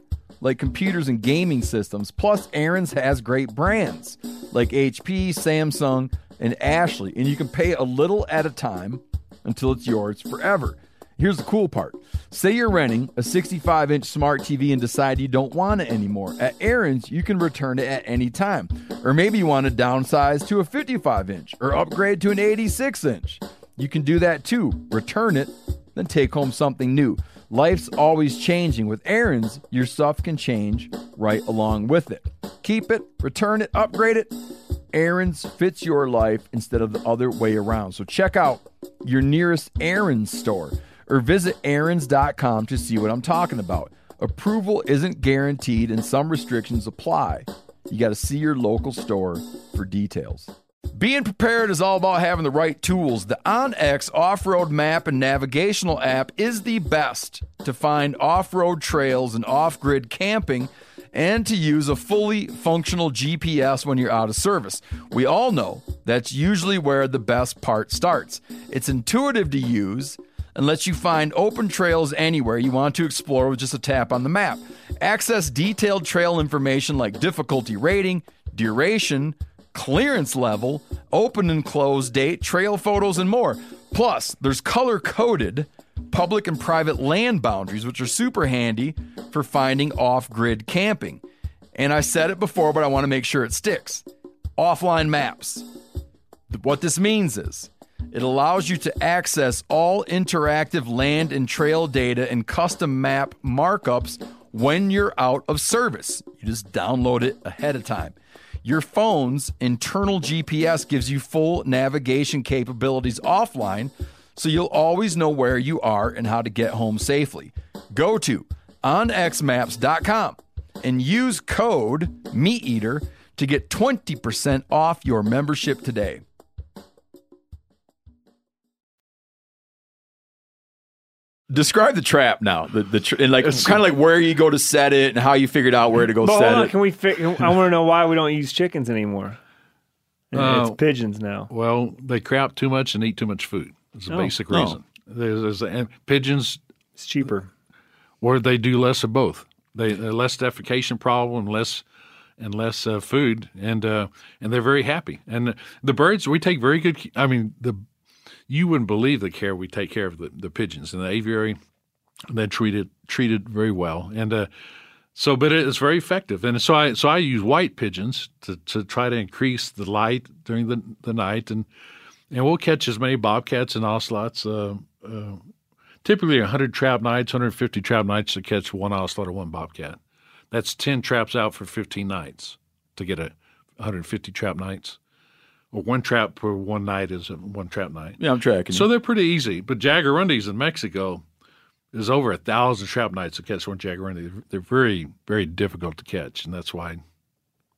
like computers and gaming systems. Plus, Aaron's has great brands like HP, Samsung, and Ashley, and you can pay a little at a time until it's yours forever. Here's the cool part. Say you're renting a 65 inch smart TV and decide you don't want it anymore. At Aaron's, you can return it at any time. Or maybe you want to downsize to a 55 inch or upgrade to an 86 inch. You can do that too. Return it, then take home something new. Life's always changing. With Aaron's, your stuff can change right along with it. Keep it, return it, upgrade it. Aaron's fits your life instead of the other way around. So check out your nearest Aaron's store or visit Aaron's.com to see what I'm talking about. Approval isn't guaranteed and some restrictions apply. You got to see your local store for details. Being prepared is all about having the right tools. The OnX off road map and navigational app is the best to find off road trails and off grid camping and to use a fully functional GPS when you're out of service. We all know that's usually where the best part starts. It's intuitive to use and lets you find open trails anywhere you want to explore with just a tap on the map. Access detailed trail information like difficulty rating, duration, clearance level, open and close date, trail photos, and more. Plus, there's color coded public and private land boundaries, which are super handy for finding off grid camping. And I said it before, but I want to make sure it sticks. Offline maps. What this means is it allows you to access all interactive land and trail data and custom map markups when you're out of service. You just download it ahead of time. Your phone's internal GPS gives you full navigation capabilities offline, so you'll always know where you are and how to get home safely. Go to onxmaps.com and use code MeatEater to get 20% off your membership today. Describe the trap now, the the tr- and like kind of like where you go to set it and how you figured out where to go But set hold on, it. can we? Fi- I want to know why we don't use chickens anymore. And Oh. it's pigeons now. Well, they crap too much and eat too much food. It's a Oh. basic Oh. reason. There's, there's and pigeons, It's cheaper. or they do less of both. They they're less defecation problem, less and less uh, food, and uh, and they're very happy. And the birds, we take very good. I mean, the you wouldn't believe the care we take care of the, the pigeons in the aviary. And They're treated treated very well, and uh, so but it's very effective. And so I so I use white pigeons to, to try to increase the light during the the night, and and we'll catch as many bobcats and ocelots. Uh, uh, typically, 100 trap nights, 150 trap nights to catch one ocelot or one bobcat. That's 10 traps out for 15 nights to get a 150 trap nights. Or one trap per one night is a one trap night. yeah, I'm tracking. So you. they're pretty easy. But jaguarundis in Mexico is over a thousand trap nights to catch one jaguarundi. They're very, very difficult to catch, and that's why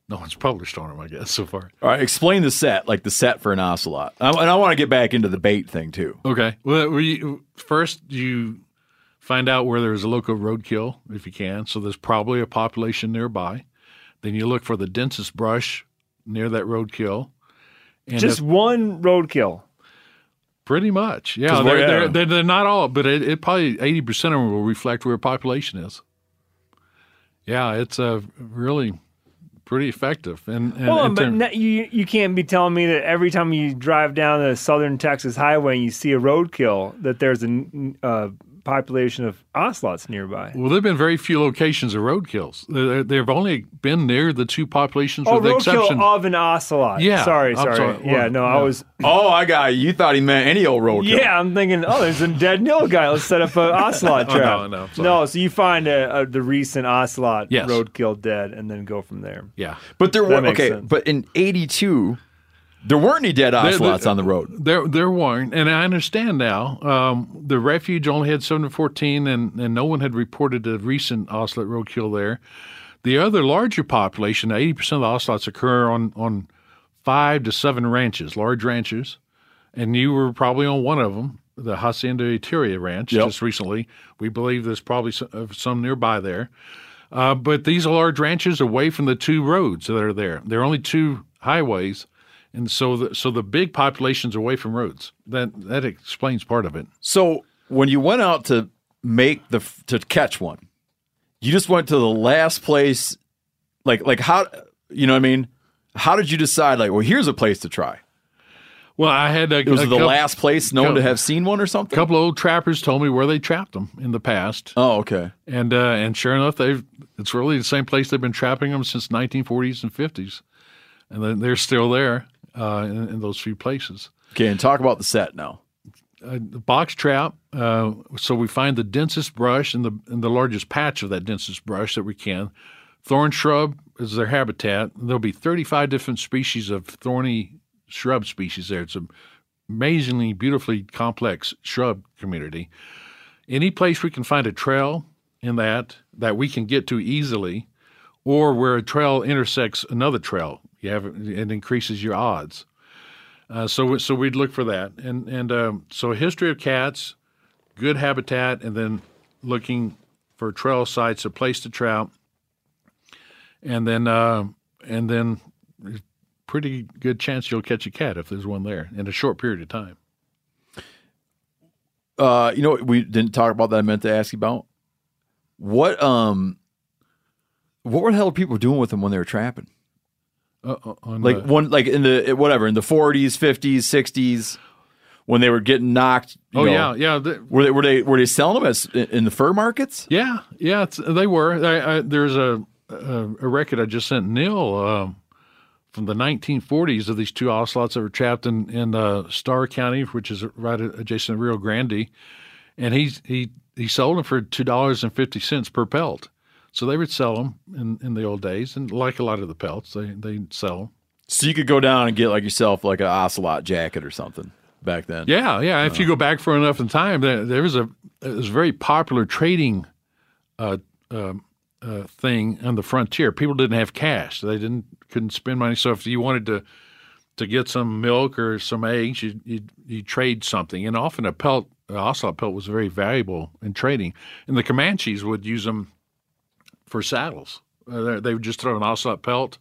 no one's published on them, I guess, so far. All right, explain the set, like the set for an ocelot, I- and I want to get back into the bait thing too. Okay. Well, we, first you find out where there's a local roadkill if you can. So there's probably a population nearby. Then you look for the densest brush near that roadkill. And Just if- one roadkill. pretty much, yeah. They're, they're, they're, they're not all, but it, it probably eighty percent of them will reflect where population is. Yeah, it's uh, really pretty effective. And, and, on, and but no- you you can't be telling me that every time you drive down the Southern Texas Highway and you see a roadkill that there's a uh, population of ocelots nearby. well, there've been very few locations of roadkills. There- They've only been near the two populations, Oh, with the exception. of an ocelot. Yeah, sorry, I'm sorry. sorry. Yeah, Well, no, I was. Oh, I got you. You thought he meant any old roadkill. Yeah, I'm thinking. Oh, there's a dead nilgai. Let's set up an ocelot Oh, trap. no, no, no. So you find a, a, the recent ocelot Yes. roadkill dead, and then go from there. yeah, But there That were okay. sense. But in '82, there weren't any dead There- ocelots there- on the road. There, there weren't, and I understand now. Um, the refuge only had seven to fourteen, and, and no one had reported a recent ocelot roadkill there. The other larger population, eighty percent of the ocelots occur on on five to seven ranches, large ranches, and you were probably on one of them, the Hacienda Yturria Ranch, Yep. just recently. We believe there's probably some, uh, some nearby there. Uh, but these are large ranches away from the two roads that are there. There are only two highways, and so the, so the big population's away from roads. That that explains part of it. So when you went out to make the to catch one, you just went to the last place. Like like how you know what I mean? How did you decide? Like, well, here's a place to try. Well, I had a, It was a the couple, last place known to have seen one or something. A couple of old trappers told me where they trapped them in the past, Oh, okay. and uh, and sure enough, they've it's really the same place they've been trapping them since 1940s and 50s, and then they're still there uh, in, in those few places. Okay, and talk about the set now. a box trap. Uh, so we find the densest brush and the and the largest patch of that densest brush that we can. Thorn shrub is their habitat. There'll be 35 different species of thorny shrub species there. It's an amazingly beautifully complex shrub community. Any place we can find a trail in that that we can get to easily, or where a trail intersects another trail, you have it increases your odds. Uh, so so we'd look for that, and and um, so history of cats, good habitat, and then looking for trail sites, a place to trap, and then uh, and then pretty good chance you'll catch a cat if there's one there in a short period of time. Uh, you know, we didn't talk about that. I meant to ask you about what um, what were the hell people doing with them when they were trapping? Uh, on Like the- one, like in the whatever in the forties, fifties, sixties, when they were getting knocked. you oh know, yeah, yeah. the- Were they were they were they selling them as in the fur markets? Yeah, yeah, they were. I, I, there's a, a a record I just sent Neal um, from the 1940s of these two ocelots that were trapped in in uh, Starr County, which is right adjacent to Rio Grande, and he he he sold them for two dollars and fifty cents per pelt. So they would sell them in, in the old days, and like a lot of the pelts, they they sell them. So you could go down and get like yourself like an ocelot jacket or something back then. Yeah, yeah. If you go back for enough in time, there, there was a it was a very popular trading uh, um uh, thing on the frontier. People didn't have cash; they didn't couldn't spend money. So if you wanted to to get some milk or some eggs, you you you trade something, and often a pelt, an ocelot pelt, was very valuable in trading. And the Comanches would use them for saddles. Uh, they- they would just throw an ocelot pelt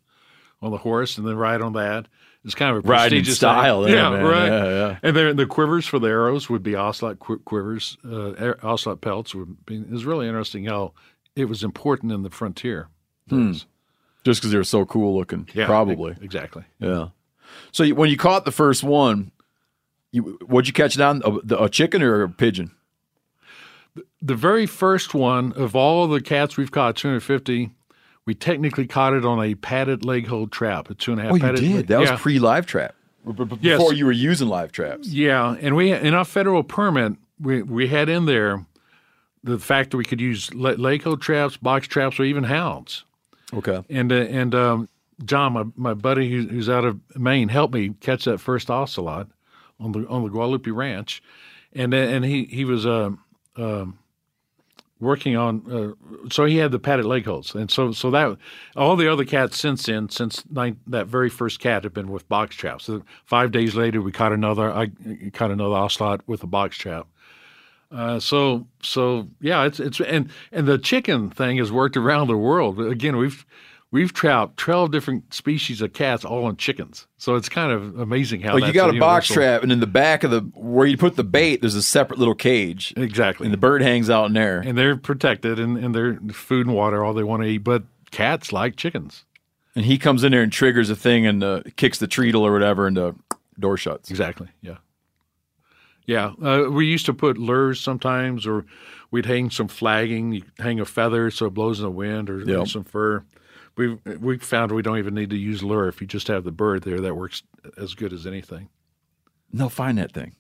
on the horse and then ride on that. It's kind of a prestigious style there, yeah, man. right. Yeah, yeah. And there, the quivers for the arrows would be ocelot qu- quivers. Uh, ocelot pelts would be. It was really interesting how it was important in the frontier. Just because they were so cool looking, Yeah, probably. exactly. Yeah. So you, when you caught the first one, you what'd you catch down? A, a chicken or a pigeon? The very first one of all the cats we've caught, 250, we technically caught it on a padded leg hold trap, a two and a half. Oh, you padded, did. That yeah. was pre live trap. B- b- Yes. Before you were using live traps. Yeah, and we in our federal permit, we we had in there the fact that we could use le- leg hold traps, box traps, or even hounds. Okay. And uh, and um, John, my, my buddy who's, who's out of Maine, helped me catch that first ocelot on the on the Guadalupe Ranch, and and he he was uh, um, working on. Uh, so he had the padded leg holds, and so so that all the other cats since then, since nine, that very first cat had been with box traps. So five days later, we caught another. I caught another ocelot with a box trap. Uh, so so yeah, it's it's and and the chicken thing has worked around the world. Again, we've we've trapped 12 different species of cats all on chickens. So it's kind of amazing how Like you got a box trap, and in the back of the where you put the bait, there's a separate little cage, Exactly. and the bird hangs out in there. and they're protected and, and they're food and water, all they want to eat. But cats like chickens. And he comes in there and triggers a thing and uh, kicks the treadle or whatever, and the door shuts. Exactly. Yeah. Yeah. Uh, we used to put lures sometimes, or we'd hang some flagging. You hang a feather so it blows in the wind, or Yep. some fur. We we found we don't even need to use lure if you just have the bird there. That works as good as anything. And they'll find that thing.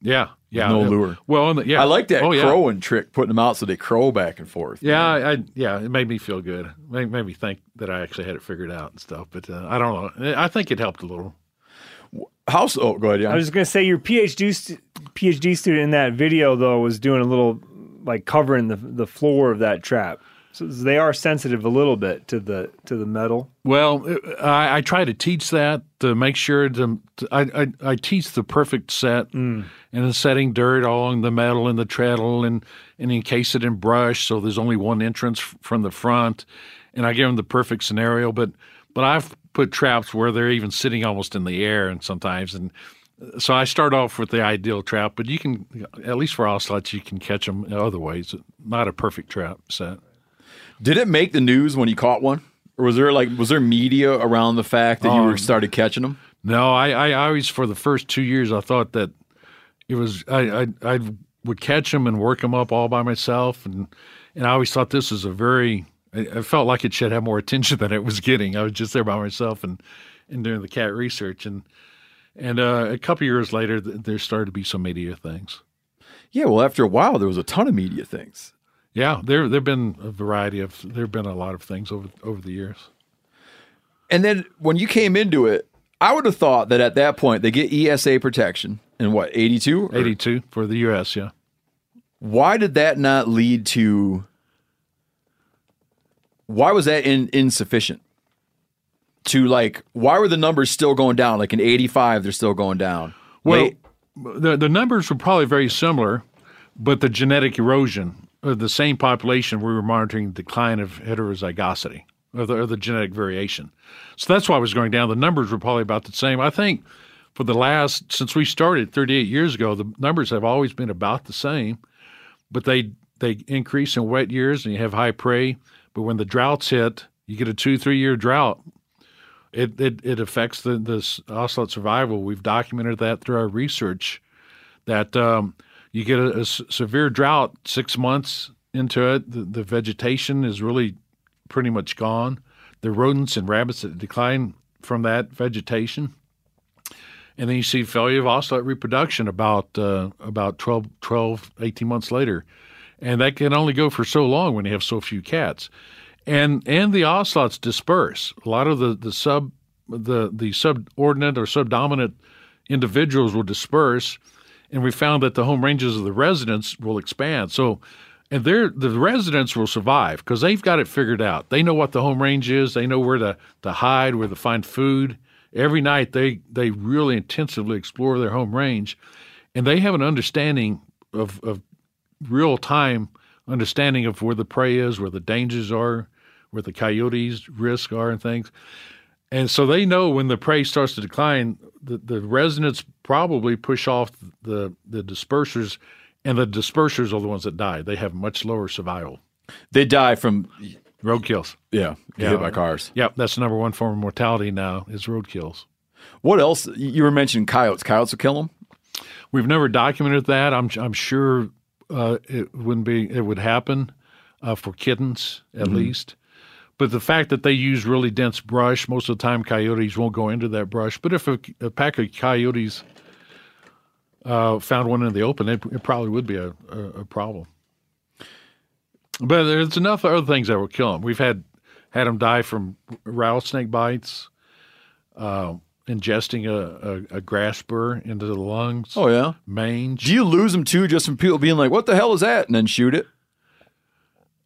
Yeah. Yeah. no lure. Well, the, yeah. I like that Oh, yeah. crowing trick, putting them out so they crow back and forth. Yeah, I, I yeah, it made me feel good. Made, made me think that I actually had it figured out and stuff. But uh, I don't know. I think it helped a little. House. Oh, go ahead. Yeah. I was going to say your PhD stu- PhD student in that video though was doing a little like covering the the floor of that trap. So they are sensitive a little bit to the to the metal. Well, I, I try to teach that to make sure to, to- I, I I teach the perfect set mm. and then setting dirt along the metal and the treadle and and encase it in brush so there's only one entrance from the front, and I give them the perfect scenario. But but I've put traps where they're even sitting almost in the air and sometimes and. Uh, so I start off with the ideal trap, but you can, at least for ocelots, you can catch them other ways. Not a perfect trap set. Did it make the news when you caught one, or was there like was there media around the fact that you Um, were started catching them? No, I, I always for the first two years I thought that it was I I, I would catch them and work them up all by myself, and and I always thought this was a very I, I felt like it should have more attention than it was getting. I was just there by myself and and doing the cat research, and and uh, a couple years later th- there started to be some media things. Yeah. Well, after a while, there was a ton of media things. Yeah, there there've been a variety of there've been a lot of things over over the years. And then when you came into it, I would have thought that at that point they get ESA protection in what eighty two. Eighty two for the U.S. Yeah. Why did that not lead to? Why was that in, insufficient? To like, why were the numbers still going down? Like in '85, they're still going down. Well, Late- the the numbers were probably very similar, but the genetic erosion the same population, we were monitoring the decline of heterozygosity or the, or the genetic variation. So that's why it was going down. The numbers were probably about the same. I think for the last since we started 38 years ago, the numbers have always been about the same, but they they increase in wet years and you have high prey. But when the droughts hit, you get a two three year drought it, it, it affects the, the ocelot survival. We've documented that through our research that um, you get a severe drought six months into it, the, the vegetation is really pretty much gone. The rodents and rabbits that decline from that vegetation. And then you see failure of ocelot reproduction about uh, about 12, 12, 18 months later. And that can only go for so long when you have so few cats and and the ocelots disperse. A lot of the the sub the the subordinate or subdominant individuals will disperse, and we found that the home ranges of the residents will expand. So, and they're the residents will survive because they've got it figured out. They know what the home range is. They know where to to hide, where to find food. Every night they they really intensively explore their home range, and they have an understanding of of real time understanding of where the prey is, where the dangers are, where the coyotes' risks are, and things. And so they know when the prey starts to decline, the, the residents probably push off the, the dispersers, and the dispersers are the ones that die. They have much lower survival. they die from Road kills. yeah, Yeah. hit by cars. Yep, that's the number one form of mortality now is road kills. What else? You were mentioning coyotes. Coyotes will kill them. We've never documented that. I'm I'm sure uh, it wouldn't be it would happen uh, for kittens at least. But the fact that they use really dense brush, most of the time coyotes won't go into that brush. But if a, a pack of coyotes uh, found one in the open, it, it probably would be a, a, a problem. But there's enough other things that will kill them. We've had had them die from rattlesnake bites, uh, ingesting a, a, grass burr into the lungs Oh yeah. mange. Do you lose them too, just from people being like, "What the hell is that?" and then shoot it?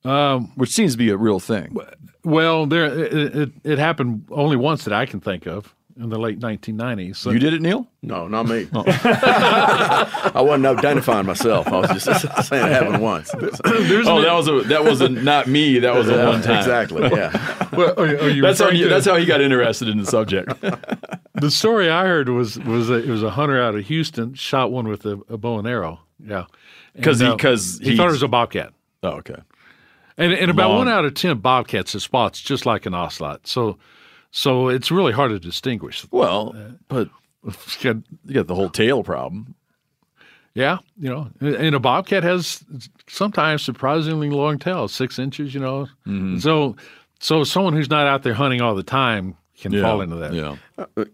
Um, Which seems to be a real thing. well, there it, it, it happened only once that I can think of, in the late 1990s. So You did it, Neal? No, not me. I wasn't identifying myself. I was just saying it happened once. Oh, that was a that was a not me. That was a one time. Exactly. Yeah. Well, are are you That's how you, to- that's how he got interested in the subject. the story I heard was was that it was a hunter out of Houston shot one with a, a bow and arrow. Yeah, 'Cause he- And, uh, 'cause he thought it was a bobcat. oh, okay. And, and about Long. one out of ten bobcats has spots just like an ocelot. So so it's really hard to distinguish. Well, uh, but you got the whole tail problem. Yeah, you know, and a bobcat has sometimes surprisingly long tail, six inches. You know, Mm-hmm. so so someone who's not out there hunting all the time can Yeah. fall into that. Yeah. Uh, uh,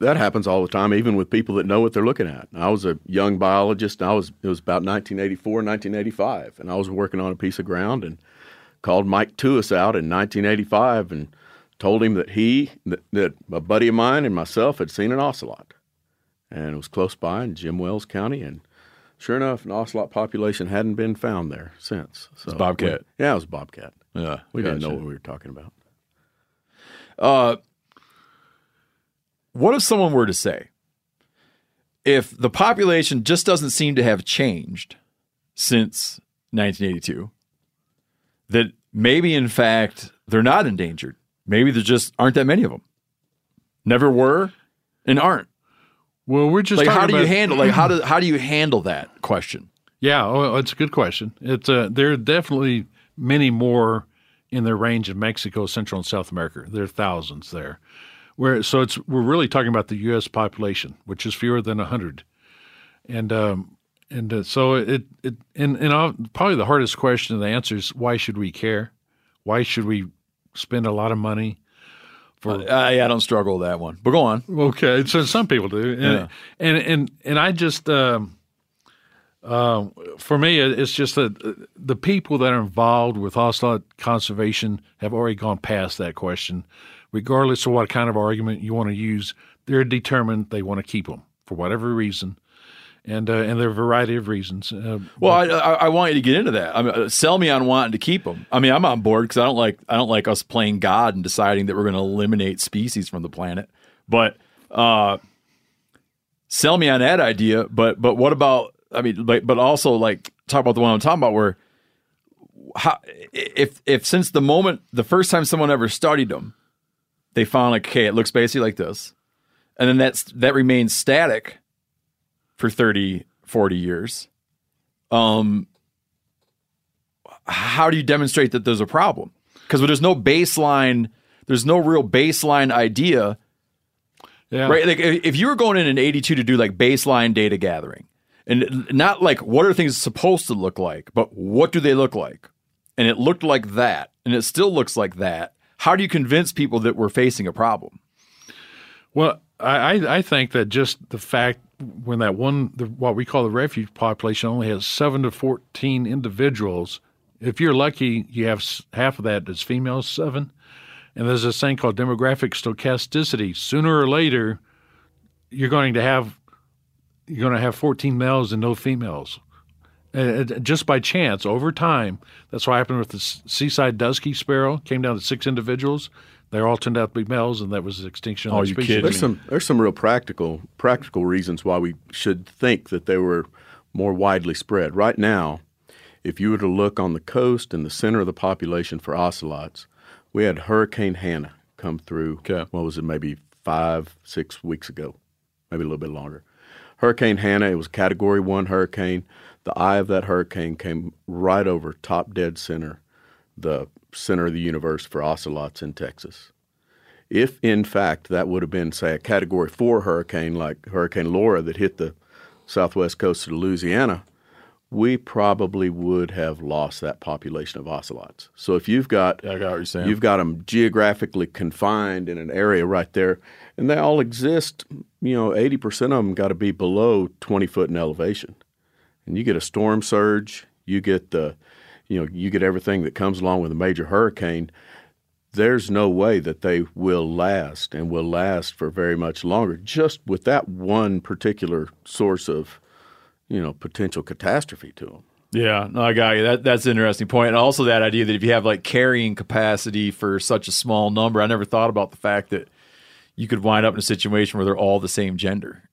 that happens all the time, even with people that know what they're looking at. I was a young biologist. And I was it was about 1984, 1985, and I was working on a piece of ground and called Mike Tewes out in 1985 and told him that he that, that a buddy of mine and myself had seen an ocelot, and it was close by in Jim Wells County, and sure enough, an ocelot population hadn't been found there since. So It's bobcat. we- yeah, it was bobcat. Yeah. We didn't know what we were talking about. Uh, what if someone were to say, if the population just doesn't seem to have changed since 1982, that maybe in fact they're not endangered? Maybe there just aren't that many of them. Never were and aren't. Well, we're just like talking how do you handle like how do how do you handle that question? Yeah, oh, it's a good question. It's uh, there are definitely many more in their range of Mexico, Central and South America. There are thousands there. Where so it's we're really talking about the U.S. population, which is fewer than hundred, and um, and uh, so it it and and I'll, probably the hardest question to answer is why should we care? Why should we spend a lot of money? Uh, yeah, I don't struggle with that one. But go on. Okay, so some people do, and Yeah. and, and and I just um, uh, for me, it's just that uh, the people that are involved with ocelot conservation have already gone past that question. Regardless of what kind of argument you want to use, they're determined they want to keep them for whatever reason, and uh, and there are a variety of reasons. Uh, Well, I, I, I want you to get into that. I mean, uh, sell me on wanting to keep them. I mean, I'm on board because I don't like I don't like us playing God and deciding that we're going to eliminate species from the planet. But uh, sell me on that idea. But but what about? I mean, but but also like talk about the one I'm talking about where how if if since the moment the first time someone ever studied them, they found like okay, it looks basically like this, and then that's that remains static for 30, 40 years. Um, how do you demonstrate that there's a problem? Because there's no baseline, there's no real baseline idea, yeah, right? Like if you were going in in 82 to do like baseline data gathering, and not like what are things supposed to look like, but what do they look like? And it looked like that, and it still looks like that. How do you convince people that we're facing a problem? Well, I, I- I think that just the fact when that one, the, what we call the refuge population, only has seven to 14 individuals, if you're lucky, you have half of that is females, seven. And there's this thing called demographic stochasticity. Sooner or later, you're going to have you're going to have 14 males and no females. Just by chance, over time, that's what happened with the seaside dusky sparrow. Came down to six individuals. They all turned out to be males, and that was the extinction of Oh, that you species. kidding There's some there's some real practical practical reasons why we should think that they were more widely spread. Right now, if you were to look on the coast and the center of the population for ocelots, we had Hurricane Hanna come through. Okay. What was it? Maybe five six weeks ago, maybe a little bit longer. Hurricane Hanna. It was a Category One hurricane. The eye of that hurricane came right over top dead center, the center of the universe for ocelots in Texas. If in fact that would have been, say, a Category Four hurricane like Hurricane Laura that hit the southwest coast of Louisiana, we probably would have lost that population of ocelots. So if you've got I got what you're saying. You've got them geographically confined in an area right there, and they all exist. You know, eighty percent of them got to be below twenty foot in elevation, and you get a storm surge. You get the, you know, you get everything that comes along with a major hurricane. There's no way that they will last and will last for very much longer. Just with that one particular source of, you know, potential catastrophe to them. Yeah, no, I got you. That that's an interesting point, and also that idea that if you have like carrying capacity for such a small number, I never thought about the fact that you could wind up in a situation where they're all the same gender.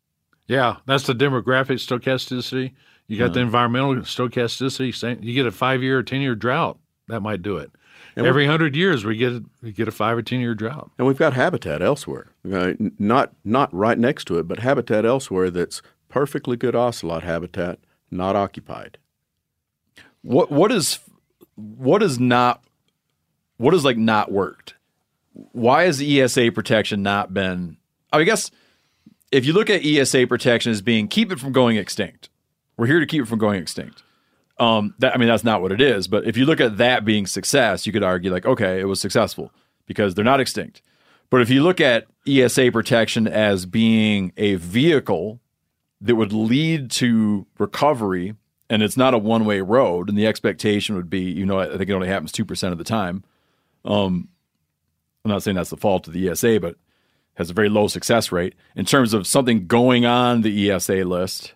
Yeah, that's the demographic stochasticity. You got the environmental stochasticity. You get a five year or ten year drought, that might do it. Every hundred years, we get we get a five or ten year drought. And we've got habitat elsewhere, uh, not not right next to it, but habitat elsewhere that's perfectly good ocelot habitat, not occupied. What what is what is not what is like not worked? Why has ESA protection not been? I guess if you look at ESA protection as being keep it from going extinct, we're here to keep it from going extinct. Um, that I mean that's not what it is. But if you look at that being success, you could argue like okay, it was successful because they're not extinct. But if you look at ESA protection as being a vehicle that would lead to recovery and it's not a one way road and the expectation would be you know i think it only happens 2% of the time um, i'm not saying that's the fault of the esa but has a very low success rate in terms of something going on the esa list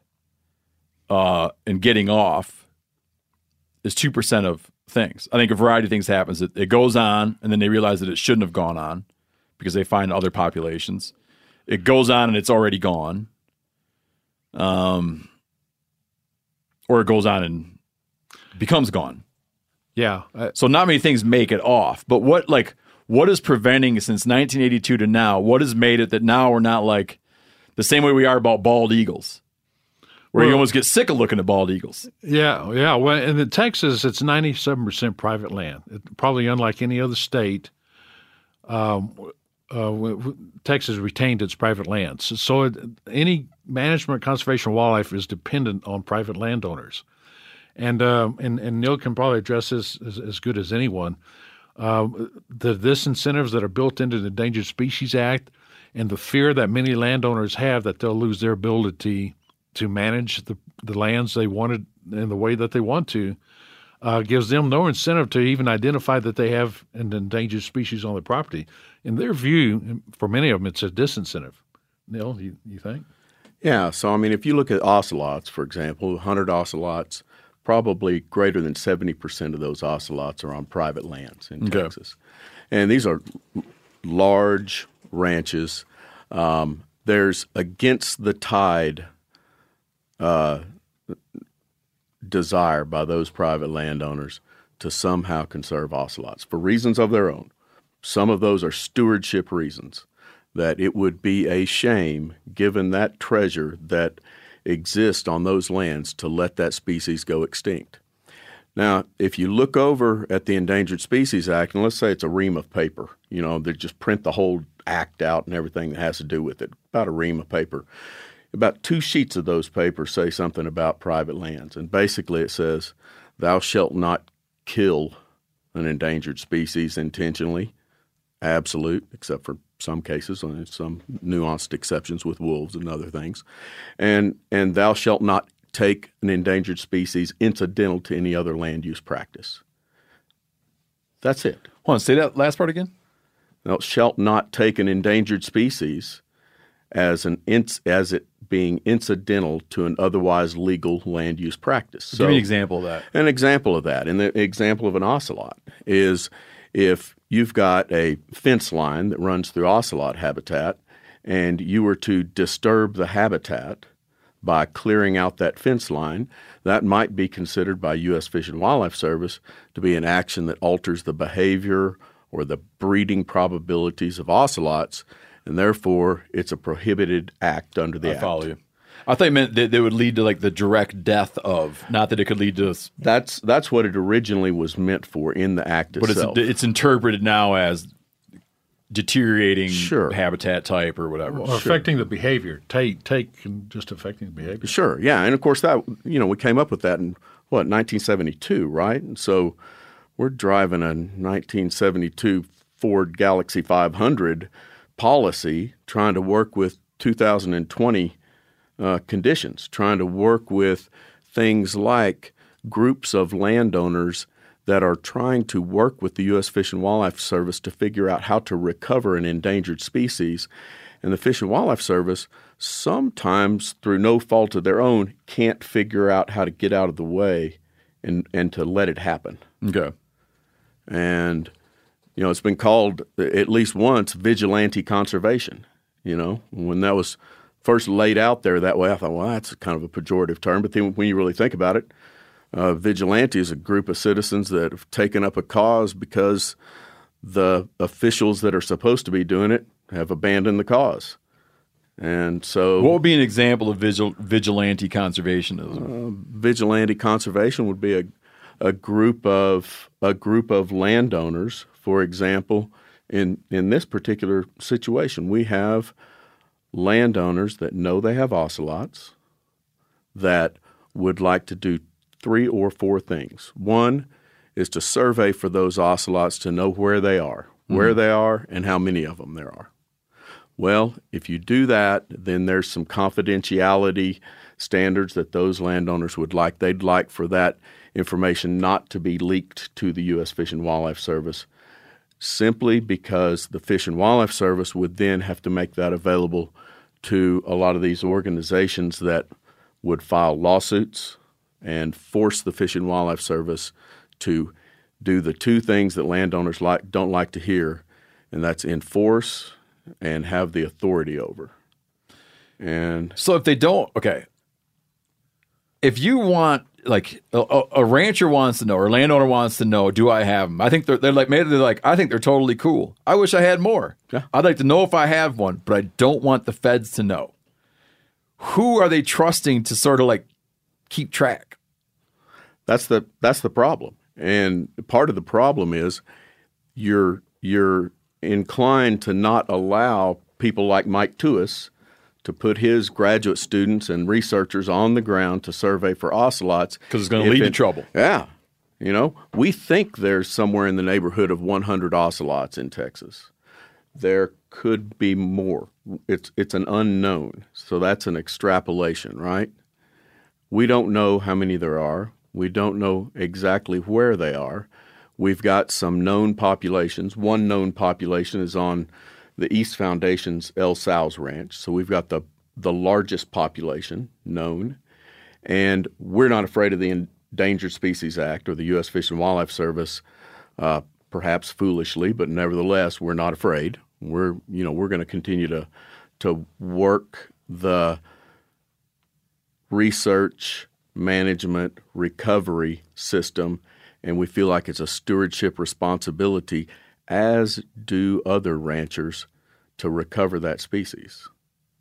uh, and getting off is 2% of things i think a variety of things happens it, it goes on and then they realize that it shouldn't have gone on because they find other populations it goes on and it's already gone um, or it goes on and becomes gone. Yeah, I, So not many things make it off. But what like what is preventing since 1982 to now? What has made it that now we're not like the same way we are about bald eagles, where you almost get sick of looking at bald eagles. Yeah, yeah. Well, and in Texas, it's ninety-seven percent private land. It, probably unlike any other state, um, uh, w- w- Texas retained its private lands. So it, any management, conservation, of wildlife is dependent on private landowners. And um, and and Neal can probably address this as, as good as anyone. Um, the disincentives that are built into the Endangered Species Act, and the fear that many landowners have that they'll lose their ability to manage the, the lands they wanted in the way that they want to, uh, gives them no incentive to even identify that they have an endangered species on their property. In their view, for many of them, it's a disincentive. Neal, you, you think? Yeah, so I mean, if you look at ocelots, for example, 100 ocelots, probably greater than 70% of those ocelots are on private lands in Okay. Texas. And these are large ranches. Um, there's against the tide uh, desire by those private landowners to somehow conserve ocelots for reasons of their own. Some of those are stewardship reasons that it would be a shame, given that treasure that exists on those lands, to let that species go extinct. Now, if you look over at the Endangered Species Act, and let's say it's a ream of paper, you know, they just print the whole act out and everything that has to do with it, about a ream of paper. About two sheets of those papers say something about private lands. And basically it says, Thou shalt not kill an endangered species intentionally, absolute, except for some cases, and some nuanced exceptions with wolves and other things. And and thou shalt not take an endangered species incidental to any other land use practice. That's it. Hold on, say that last part again. Thou shalt not take an endangered species as an as it being incidental to an otherwise legal land use practice. Give me an example of that. An example of that, and the example of an ocelot is if you've got a fence line that runs through ocelot habitat, and you were to disturb the habitat by clearing out that fence line, that might be considered by U.S. Fish and Wildlife Service to be an action that alters the behavior or the breeding probabilities of ocelots, and therefore it's a prohibited act under the I act. follow you. I thought you meant that it would lead to like the direct death of, not that it could lead to, That's that's what it originally was meant for in the act but it's itself. it's interpreted now as deteriorating Sure. habitat type or whatever. Or affecting the behavior. Take, take, and just affecting the behavior. Sure, yeah, and of course that you know we came up with that in what 1972, right? And so we're driving a 1972 Ford Galaxie 500 policy, trying to work with 2020 uh, conditions, trying to work with things like groups of landowners that are trying to work with the U.S. Fish and Wildlife Service to figure out how to recover an endangered species. And the Fish and Wildlife Service, sometimes through no fault of their own, can't figure out how to get out of the way and, and to let it happen. Okay. And, you know, it's been called at least once vigilante conservation. You know, when that was first laid out there that way, I thought, well, that's kind of a pejorative term. But then when you really think about it, uh, vigilante is a group of citizens that have taken up a cause because the officials that are supposed to be doing it have abandoned the cause. And so, What would be an example of vigil- vigilante conservationism? vigilante conservation would be a, a group of a group of landowners. For example, in in this particular situation, we have landowners that know they have ocelots that would like to do three or four things. One is to survey for those ocelots to know where they are, where mm-hmm. they are, and how many of them there are. Well, if you do that, then there's some confidentiality standards that those landowners would like. They'd like for that information not to be leaked to the U.S. Fish and Wildlife Service simply because the Fish and Wildlife Service would then have to make that available to a lot of these organizations that would file lawsuits and force the Fish and Wildlife Service to do the two things that landowners like don't like to hear, and that's enforce and have the authority over. And So if they don't, okay. If you want, like, a, a- rancher wants to know, or a landowner wants to know, do I have them? I think they're, they're like, maybe they're like, I think they're totally cool. I wish I had more. Yeah. I'd like to know if I have one, but I don't want the feds to know. Who are they trusting to sort of like keep track? That's the that's the problem. And part of the problem is you're you're inclined to not allow people like Mike Tewes to put his graduate students and researchers on the ground to survey for ocelots. Because it's gonna If lead to trouble. Yeah. You know, we think there's somewhere in the neighborhood of 100 ocelots in Texas. There could be more. It's it's an unknown. So that's an extrapolation, right? We don't know how many there are. We don't know exactly where they are. We've got some known populations. One known population is on the East Foundation's El Sauz Ranch. So we've got the, the largest population known. And we're not afraid of the Endangered Species Act or the U.S. Fish and Wildlife Service, uh, perhaps foolishly, but nevertheless, we're not afraid. We're, you know, we're going to continue to, to work the research, management, recovery system, and we feel like it's a stewardship responsibility, as do other ranchers, to recover that species.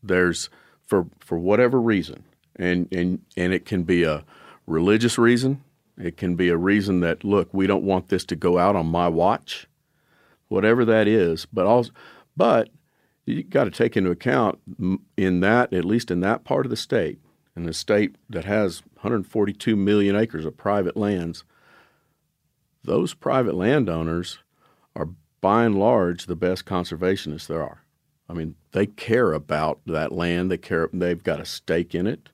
There's for for whatever reason, and and and it can be a religious reason. It can be a reason that look, we don't want this to go out on my watch, whatever that is. But also, but you got to take into account in that at least in that part of the state, in the state that has 142 million acres of private lands, those private landowners by and large the best conservationists there are. I mean, they care about that land. They care. They've got a stake in it,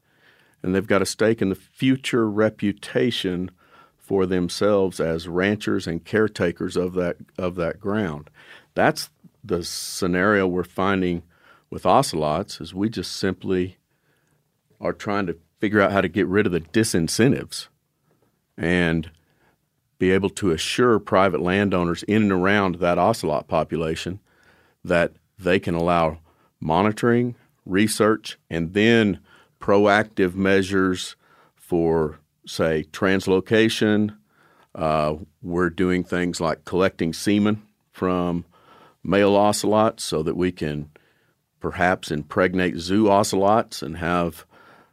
and they've got a stake in the future reputation for themselves as ranchers and caretakers of that of that ground. That's the scenario we're finding with ocelots. Is we just simply are trying to figure out how to get rid of the disincentives and be able to assure private landowners in and around that ocelot population that they can allow monitoring, research, and then proactive measures for, say, translocation. Uh, we're doing things like collecting semen from male ocelots so that we can perhaps impregnate zoo ocelots and have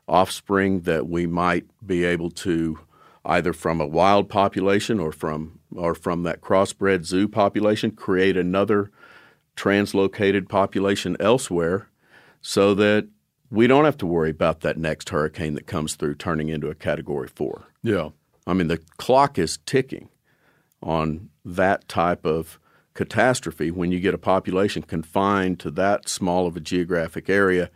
offspring that we might be able to either from a wild population or from or from that crossbred zoo population create another translocated population elsewhere so that we don't have to worry about that next hurricane that comes through turning into a category 4. Yeah. I mean, the clock is ticking on that type of catastrophe when you get a population confined to that small of a geographic area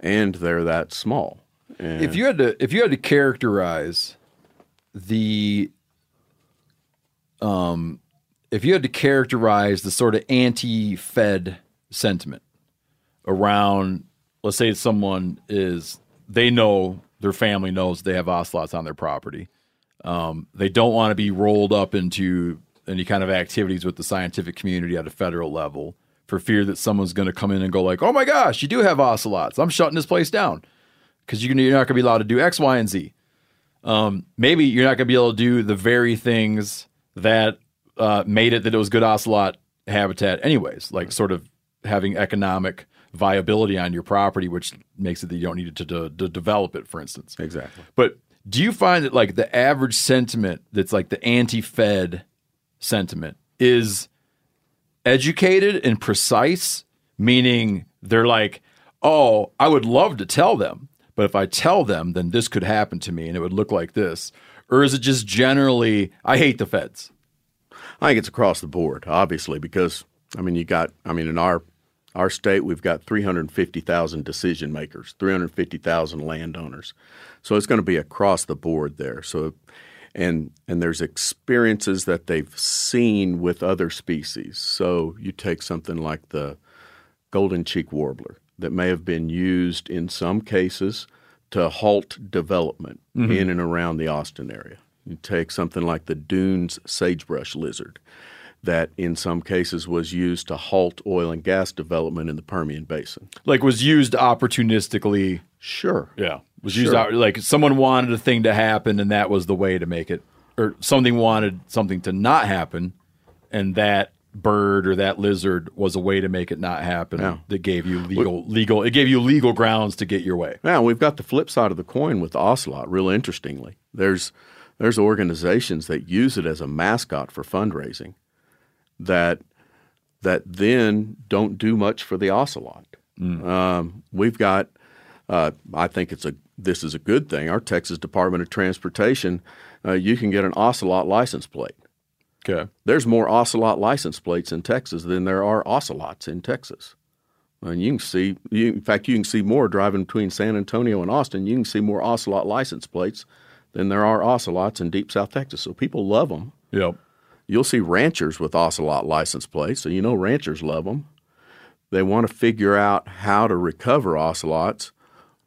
and they're that small. And If you had to if you had to characterize the um if you had to characterize the sort of anti-fed sentiment around let's say someone is they know their family knows they have ocelots on their property. Um, they don't want to be rolled up into any kind of activities with the scientific community at a federal level. for fear that someone's going to come in and go like, "Oh my gosh, you do have ocelots. I'm shutting this place down." Because you're, not going to be allowed to do X, Y, and Z. Um, maybe you're not going to be able to do the very things that uh, made it that it was good ocelot habitat, anyways. Like sort of having economic viability on your property, which makes it that you don't need to, to, to develop it, for instance. Exactly. But do you find that like the average sentiment that's like the anti-Fed sentiment is educated and precise, meaning they're like, "Oh, I would love to tell them, but if I tell them, then this could happen to me and it would look like this." Or is it just generally, I hate the feds? I think it's across the board, obviously, because I mean, you got, I mean, in our our state, we've got 350,000 decision makers, 350,000 landowners, so it's going to be across the board there. So, and and there's experiences that they've seen with other species. So you take something like the golden cheek warbler that may have been used in some cases to halt development mm-hmm. in and around the Austin area. You take something like the Dunes sagebrush lizard that in some cases was used to halt oil and gas development in the Permian Basin. Like was used opportunistically. Sure. Yeah. Was used Sure. out like someone wanted a thing to happen and that was the way to make it or something wanted something to not happen and that bird or that lizard was a way to make it not happen Yeah. that gave you legal legal it gave you legal grounds to get your way. Now we've got the flip side of the coin with the ocelot. Real interestingly, there's there's organizations that use it as a mascot for fundraising, that that then don't do much for the ocelot. Um, we've got, uh, I think it's a this is a good thing. Our Texas Department of Transportation, uh, you can get an ocelot license plate. Okay. There's more ocelot license plates in Texas than there are ocelots in Texas. And you can see, you, in fact, you can see more driving between San Antonio and Austin. You can see more ocelot license plates than there are ocelots in deep South Texas. So people love them. Yep. You'll see ranchers with ocelot license plates, so you know ranchers love them. They want to figure out how to recover ocelots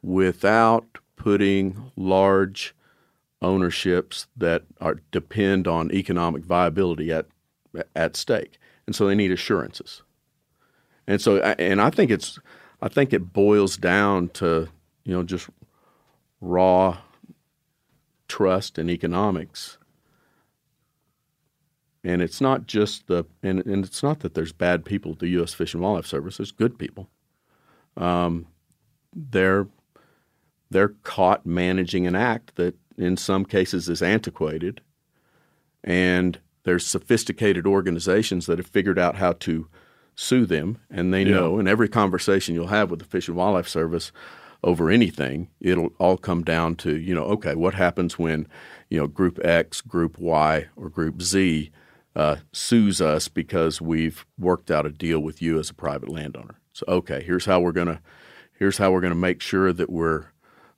without putting large ownerships that are depend on economic viability at at stake, and so they need assurances. And so, and I think it's, I think it boils down to you know just raw trust in economics. And it's not just the, and, and it's not that there's bad people at the U.S. Fish and Wildlife Service. There's good people. Um, they're they're caught managing an act that, in some cases, is antiquated, and there's sophisticated organizations that have figured out how to sue them, and they know. And every conversation you'll have with the Fish and Wildlife Service over anything, it'll all come down to you know, okay, what happens when you know Group X, Group Y, or Group Z uh, sues us because we've worked out a deal with you as a private landowner. So okay, here's how we're gonna here's how we're gonna make sure that we're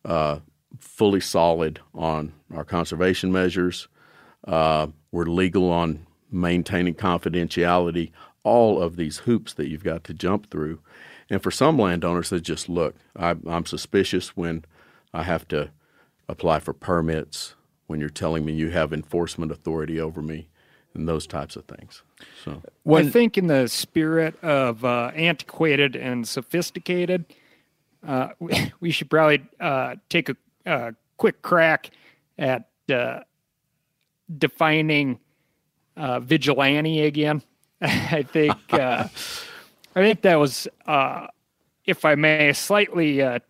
uh, fully solid on our conservation measures. Uh, we're legal on maintaining confidentiality. All of these hoops that you've got to jump through. And for some landowners, they just look. I, I'm suspicious when I have to apply for permits, when you're telling me you have enforcement authority over me, and those types of things. So I think in the spirit of uh, antiquated and sophisticated, uh, we, we should probably uh, take a, a quick crack at uh, defining uh, vigilante again. I think uh, I think that was, uh, if I may, a slightly uh,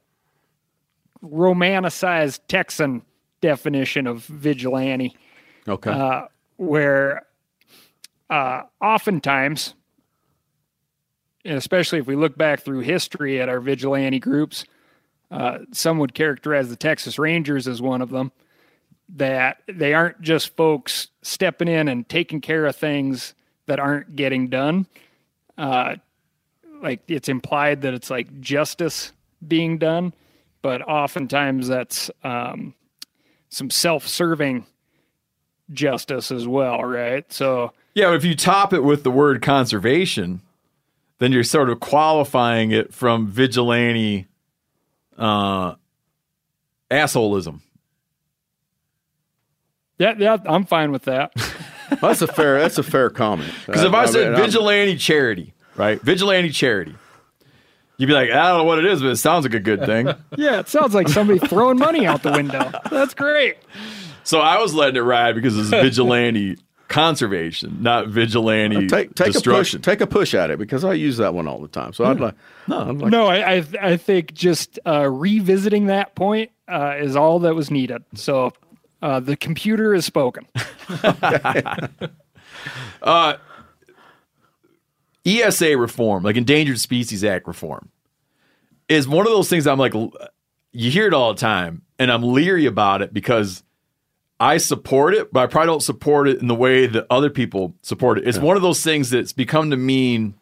romanticized Texan definition of vigilante okay, uh, where uh, oftentimes, and especially if we look back through history at our vigilante groups, uh, some would characterize the Texas Rangers as one of them. That they aren't just folks stepping in and taking care of things that aren't getting done. Uh, like it's implied that it's like justice being done, but oftentimes that's um, some self-serving justice as well, right? So Yeah, if you top it with the word conservation, then you're sort of qualifying it from vigilante uh, assholism. yeah, yeah, I'm fine with that. that's a fair that's a fair comment. Because if I, said mean, I'm- vigilante charity, right? Vigilante charity. You'd be like, I don't know what it is, but it sounds like a good thing. Yeah, it sounds like somebody throwing money out the window. That's great. so I was letting it ride because it's vigilante conservation, not vigilante Take take a push destruction. take a push at it because I use that one all the time. So I'd like I'd like No, I I, I think just uh, revisiting that point uh, is all that was needed. So uh, the computer is spoken. ESA E reform, like Endangered Species Act reform, is one of those things I'm like, you hear it all the time, and I'm leery about it because I support it, but I probably don't support it in the way that other people support it. It's one of those things that's become to mean,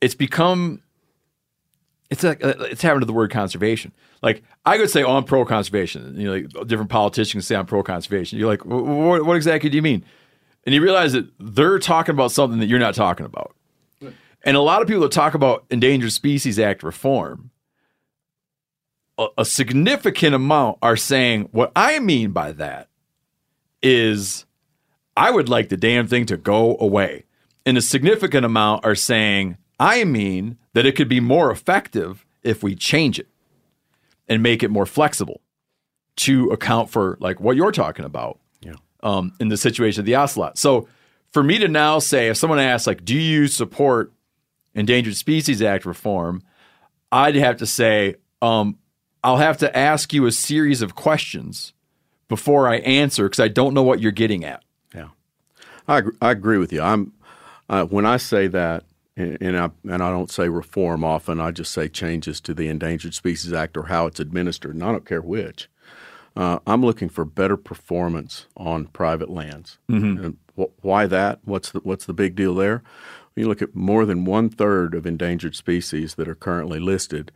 it's become, it's like uh, it's happened to the word conservation. Like I could say, oh, I'm pro conservation. You know, like different politicians say I'm pro conservation. You're like, "Wh- wh- what, what exactly do you mean? and you realize that they're talking about something that you're not talking about. And a lot of people that talk about Endangered Species Act reform, a, a significant amount are saying what I mean by that is I would like the damn thing to go away. And a significant amount are saying I mean that it could be more effective if we change it and make it more flexible to account for like what you're talking about um, in the situation of the ocelot. So for me to now say, if someone asks, like, do you support Endangered Species Act reform? I'd have to say, um, I'll have to ask you a series of questions before I answer because I don't know what you're getting at. Yeah, I agree, I agree with you. I'm uh, when I say that, and, and I and I don't say reform often. I just say changes to the Endangered Species Act or how it's administered, and I don't care which. Uh, I'm looking for better performance on private lands. And wh- why that? What's the what's the big deal there? You look at more than one third of endangered species that are currently listed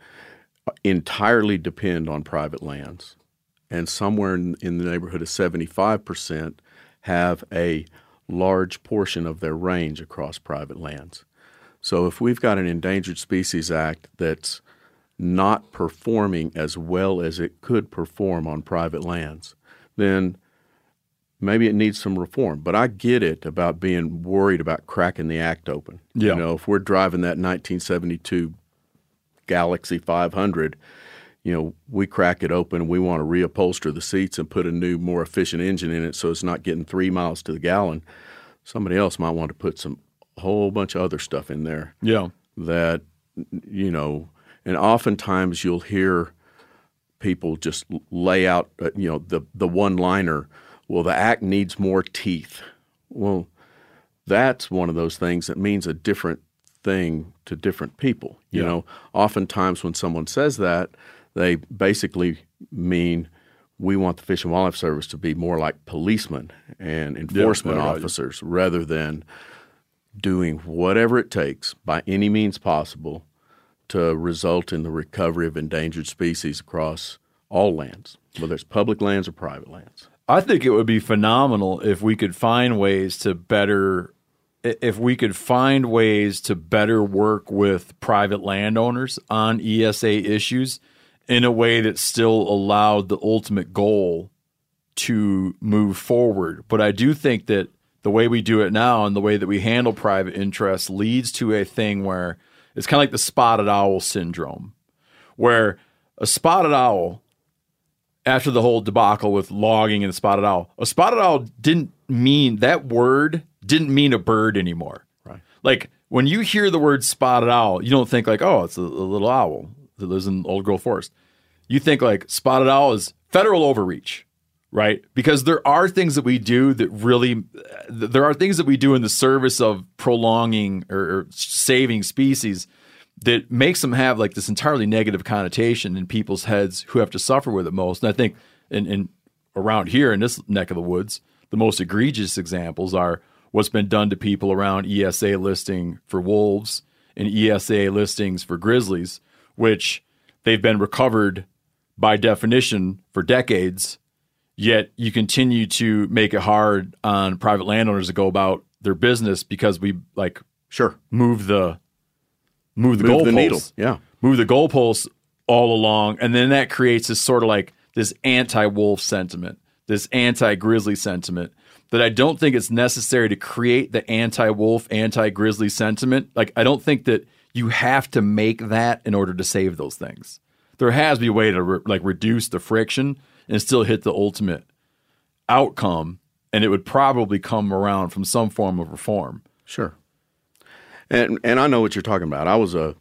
entirely depend on private lands and somewhere in, in the neighborhood of 75% have a large portion of their range across private lands. So if we've got an Endangered Species Act that's not performing as well as it could perform on private lands, then maybe it needs some reform. But I get it about being worried about cracking the act open. Yeah. You know, if we're driving that 1972 Galaxie 500, you know, we crack it open and we want to reupholster the seats and put a new, more efficient engine in it so it's not getting three miles to the gallon. Somebody else might want to put some whole bunch of other stuff in there Yeah. that, you know, and oftentimes you'll hear people just lay out, uh, you know, the, the one liner, well, the act needs more teeth. Well, that's one of those things that means a different thing to different people. You Yeah. know, oftentimes when someone says that, they basically mean we want the Fish and Wildlife Service to be more like policemen and enforcement right, right. officers rather than doing whatever it takes by any means possible to result in the recovery of endangered species across all lands, whether it's public lands or private lands. I think it would be phenomenal if we could find ways to better if we could find ways to better work with private landowners on ESA issues in a way that still allowed the ultimate goal to move forward. But I do think that the way we do it now and the way that we handle private interests leads to a thing where it's kind of like the spotted owl syndrome, where a spotted owl after the whole debacle with logging and the spotted owl, a spotted owl didn't mean that word didn't mean a bird anymore. Right. Like when you hear the word spotted owl, you don't think like, oh, it's a, a little owl that lives in old growth forest. You think like spotted owl is federal overreach, right? Because there are things that we do that really, there are things that we do in the service of prolonging or, or saving species that makes them have like this entirely negative connotation in people's heads who have to suffer with it most. And I think in, in around here in this neck of the woods, the most egregious examples are what's been done to people around ESA listing for wolves and ESA listings for grizzlies, which they've been recovered by definition for decades. Yet you continue to make it hard on private landowners to go about their business because we like Sure. move the move the Move the needle. Yeah. move the goalposts all along, and then that creates this sort of like this anti-wolf sentiment, this anti-grizzly sentiment that I don't think it's necessary to create the anti-wolf, anti-grizzly sentiment. Like I don't think that you have to make that in order to save those things. There has to be a way to re- like reduce the friction and still hit the ultimate outcome, and it would probably come around from some form of reform. Sure. And and I know what you're talking about. I was a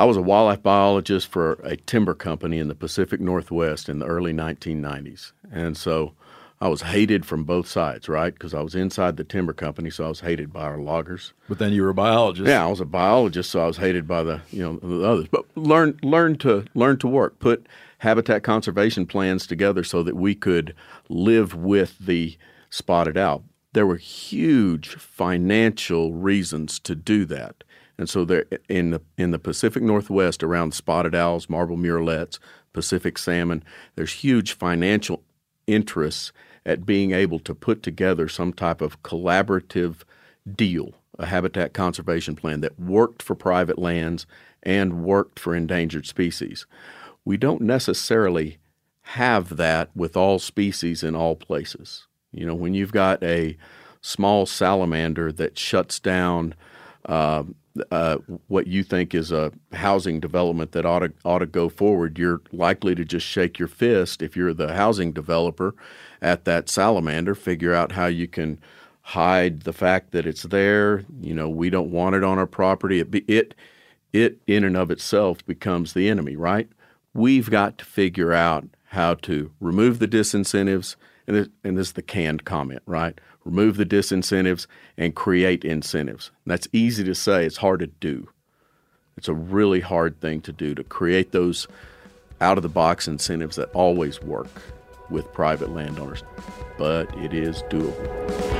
I was a wildlife biologist for a timber company in the Pacific Northwest in the early 1990s. And so I was hated from both sides, right? Because I was inside the timber company, so I was hated by our loggers. But then you were a biologist. Yeah, I was a biologist, so I was hated by the you know the others. But learn learn to learn to work, put habitat conservation plans together so that we could live with the spotted owl. There were huge financial reasons to do that. And so in the in the Pacific Northwest around spotted owls, marble murrelets, Pacific salmon, there's huge financial interests at being able to put together some type of collaborative deal, a habitat conservation plan that worked for private lands and worked for endangered species. We don't necessarily have that with all species in all places. You know, when you've got a small salamander that shuts down uh, uh, what you think is a housing development that ought to ought to go forward, you're likely to just shake your fist if you're the housing developer at that salamander. Figure out how you can hide the fact that it's there. You know, we don't want it on our property. It it it in and of itself becomes the enemy, right? We've got to figure out how to remove the disincentives, and this, and this is the canned comment, right? Remove the disincentives, and create incentives. That's easy to say, it's hard to do. It's a really hard thing to do to create those out of the box incentives that always work with private landowners, but it is doable.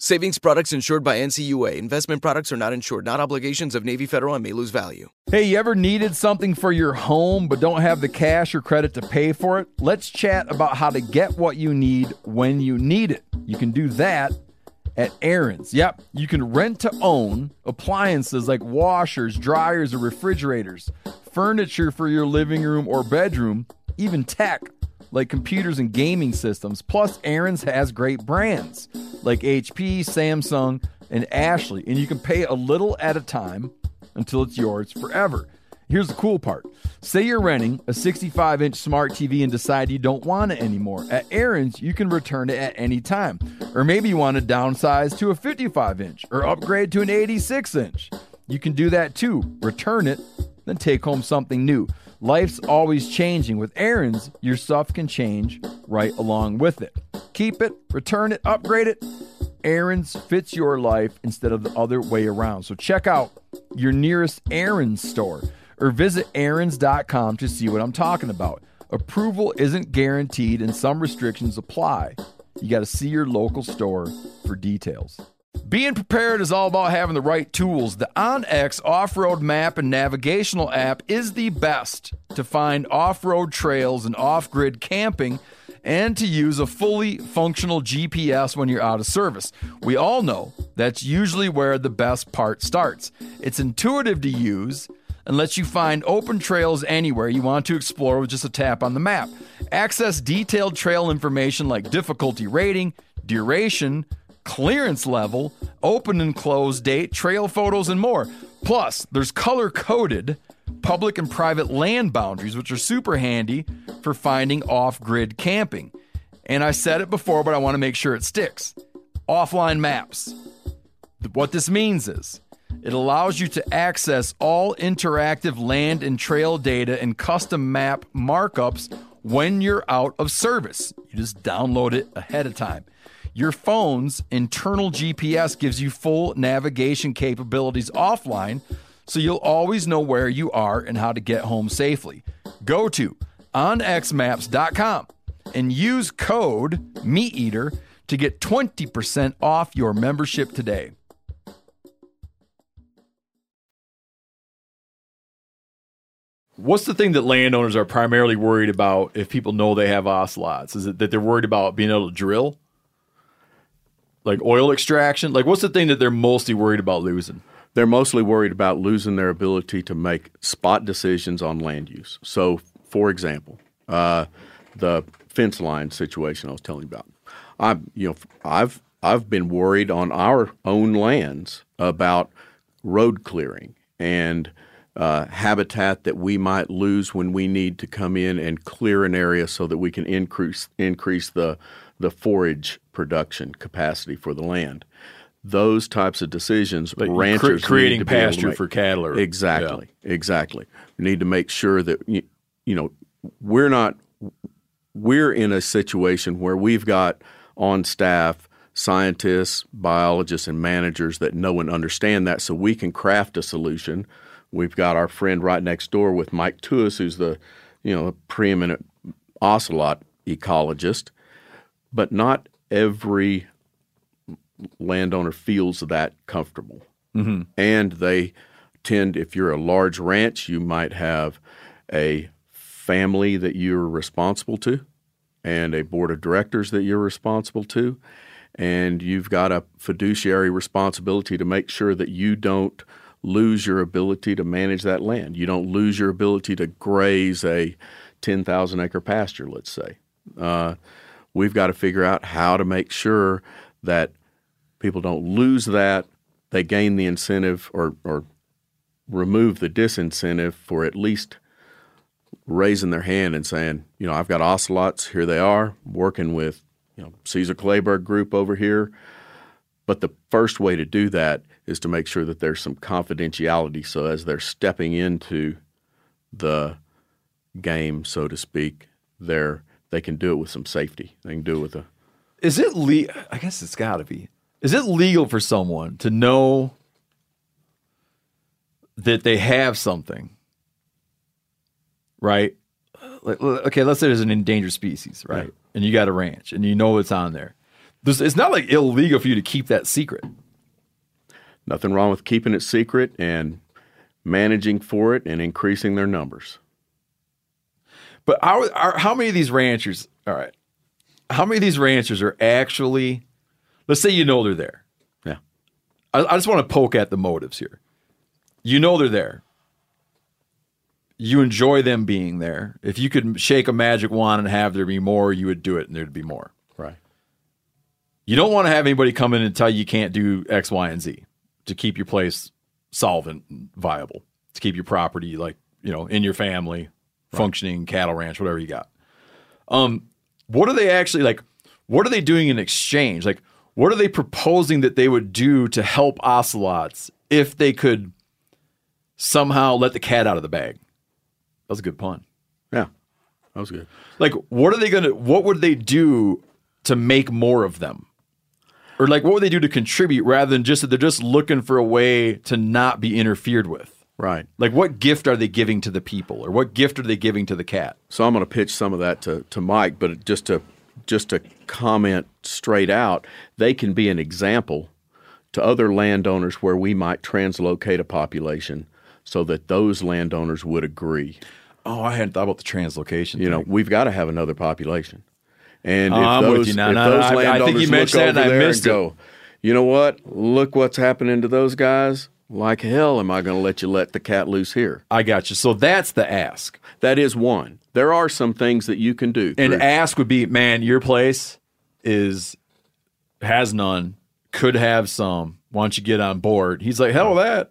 Savings products insured by NCUA. Investment products are not insured, not obligations of Navy Federal and may lose value. Hey, you ever needed something for your home but don't have the cash or credit to pay for it? Let's chat about how to get what you need when you need it. You can do that at Aaron's. Yep, you can rent to own appliances like washers, dryers, or refrigerators, furniture for your living room or bedroom, even tech like computers and gaming systems. Plus, Aaron's has great brands like HP, Samsung, and Ashley, and you can pay a little at a time until it's yours forever. Here's the cool part. Say you're renting a 65 inch smart TV and decide you don't want it anymore. At Aaron's, you can return it at any time. Or maybe you want to downsize to a 55 inch or upgrade to an 86 inch. You can do that too. Return it, then take home something new. Life's always changing. With Aaron's, your stuff can change right along with it. Keep it, return it, upgrade it. Aaron's fits your life instead of the other way around. So check out your nearest Aaron's store or visit Aaron's.com to see what I'm talking about. Approval isn't guaranteed and some restrictions apply. You got to see your local store for details. Being prepared is all about having the right tools. The OnX off road map and navigational app is the best to find off road trails and off grid camping and to use a fully functional GPS when you're out of service. We all know that's usually where the best part starts. It's intuitive to use and lets you find open trails anywhere you want to explore with just a tap on the map. Access detailed trail information like difficulty rating, duration, clearance level, open and close date, trail photos, and more. Plus, there's color coded public and private land boundaries, which are super handy for finding off grid camping. And I said it before, but I want to make sure it sticks. Offline maps. What this means is it allows you to access all interactive land and trail data and custom map markups when you're out of service. You just download it ahead of time. Your phone's internal GPS gives you full navigation capabilities offline, so you'll always know where you are and how to get home safely. Go to onxmaps.com and use code MeatEater to get 20% off your membership today. What's the thing that landowners are primarily worried about if people know they have ocelots? Is it that they're worried about being able to drill? Like oil extraction? Like what's the thing that they're mostly worried about losing? They're mostly worried about losing their ability to make spot decisions on land use. So, for example, uh, the fence line situation I was telling you about. I've you know I've I've been worried on our own lands about road clearing and uh, habitat that we might lose when we need to come in and clear an area so that we can increase increase the the forage production capacity for the land. Those types of decisions, cre- ranchers creating need to be able to pasture for cattle or- exactly, exactly. We need to make sure that you, you know we're not we're in a situation where we've got on staff scientists, biologists, and managers that know and understand that, so we can craft a solution. We've got our friend right next door with Mike Tewes, who's the you know preeminent ocelot ecologist, but not every landowner feels that comfortable. Mm-hmm. And they tend, if you're a large ranch, you might have a family that you're responsible to and a board of directors that you're responsible to. And you've got a fiduciary responsibility to make sure that you don't lose your ability to manage that land. You don't lose your ability to graze a 10,000 acre pasture, let's say. Uh, we've got to figure out how to make sure that people don't lose that. They gain the incentive or, or remove the disincentive for at least raising their hand and saying, you know, I've got ocelots, here they are, working with, you know, Caesar Kleberg group over here. But the first way to do that is to make sure that there's some confidentiality. So as they're stepping into the game, so to speak, they're they can do it with some safety. They can do it with a Is it le- I guess it's got to be. Is it legal for someone to know that they have something? Right? Like, okay, let's say there's an endangered species, right? And you got a ranch and you know it's on there. There's, it's not like illegal for you to keep that secret. nothing wrong with keeping it secret and managing for it and increasing their numbers. But our, our, how many of these ranchers, all right, how many of these ranchers are actually, let's say you know they're there. Yeah. I, I just want to poke at the motives here. You know they're there. You enjoy them being there. If you could shake a magic wand and have there be more, you would do it and there'd be more. Right. You don't want to have anybody come in and tell you you can't do X, Y, and Z to keep your place solvent and viable, to keep your property like, you know, in your family, functioning cattle ranch, whatever you got. Um, what are they actually like? What are they doing in exchange? Like, what are they proposing that they would do to help ocelots if they could somehow let the cat out of the bag? That was a good pun. Yeah. That was good. Like, what are they gonna? What would they do to make more of them? Or like, what would they do to contribute rather than just that they're just looking for a way to not be interfered with? Right. Like, what gift are they giving to the people, or what gift are they giving to the cat? So I'm going to pitch some of that to, to Mike, but just to just to comment straight out, they can be an example to other landowners where we might translocate a population so that those landowners would agree. Oh, I hadn't thought about the translocation. You know, we've got to have another population. And if I'm with those, you now. if No, no, those I- I think landowners you mentioned look that and over I there missed and it. go, you know what? Look what's happening to those guys. Like hell, am I going to let you let the cat loose here? I got you. So that's the ask. That is one. There are some things that you can do. And through- ask would be, man, your place is has none, could have some. Why don't you get on board? He's like, hell that.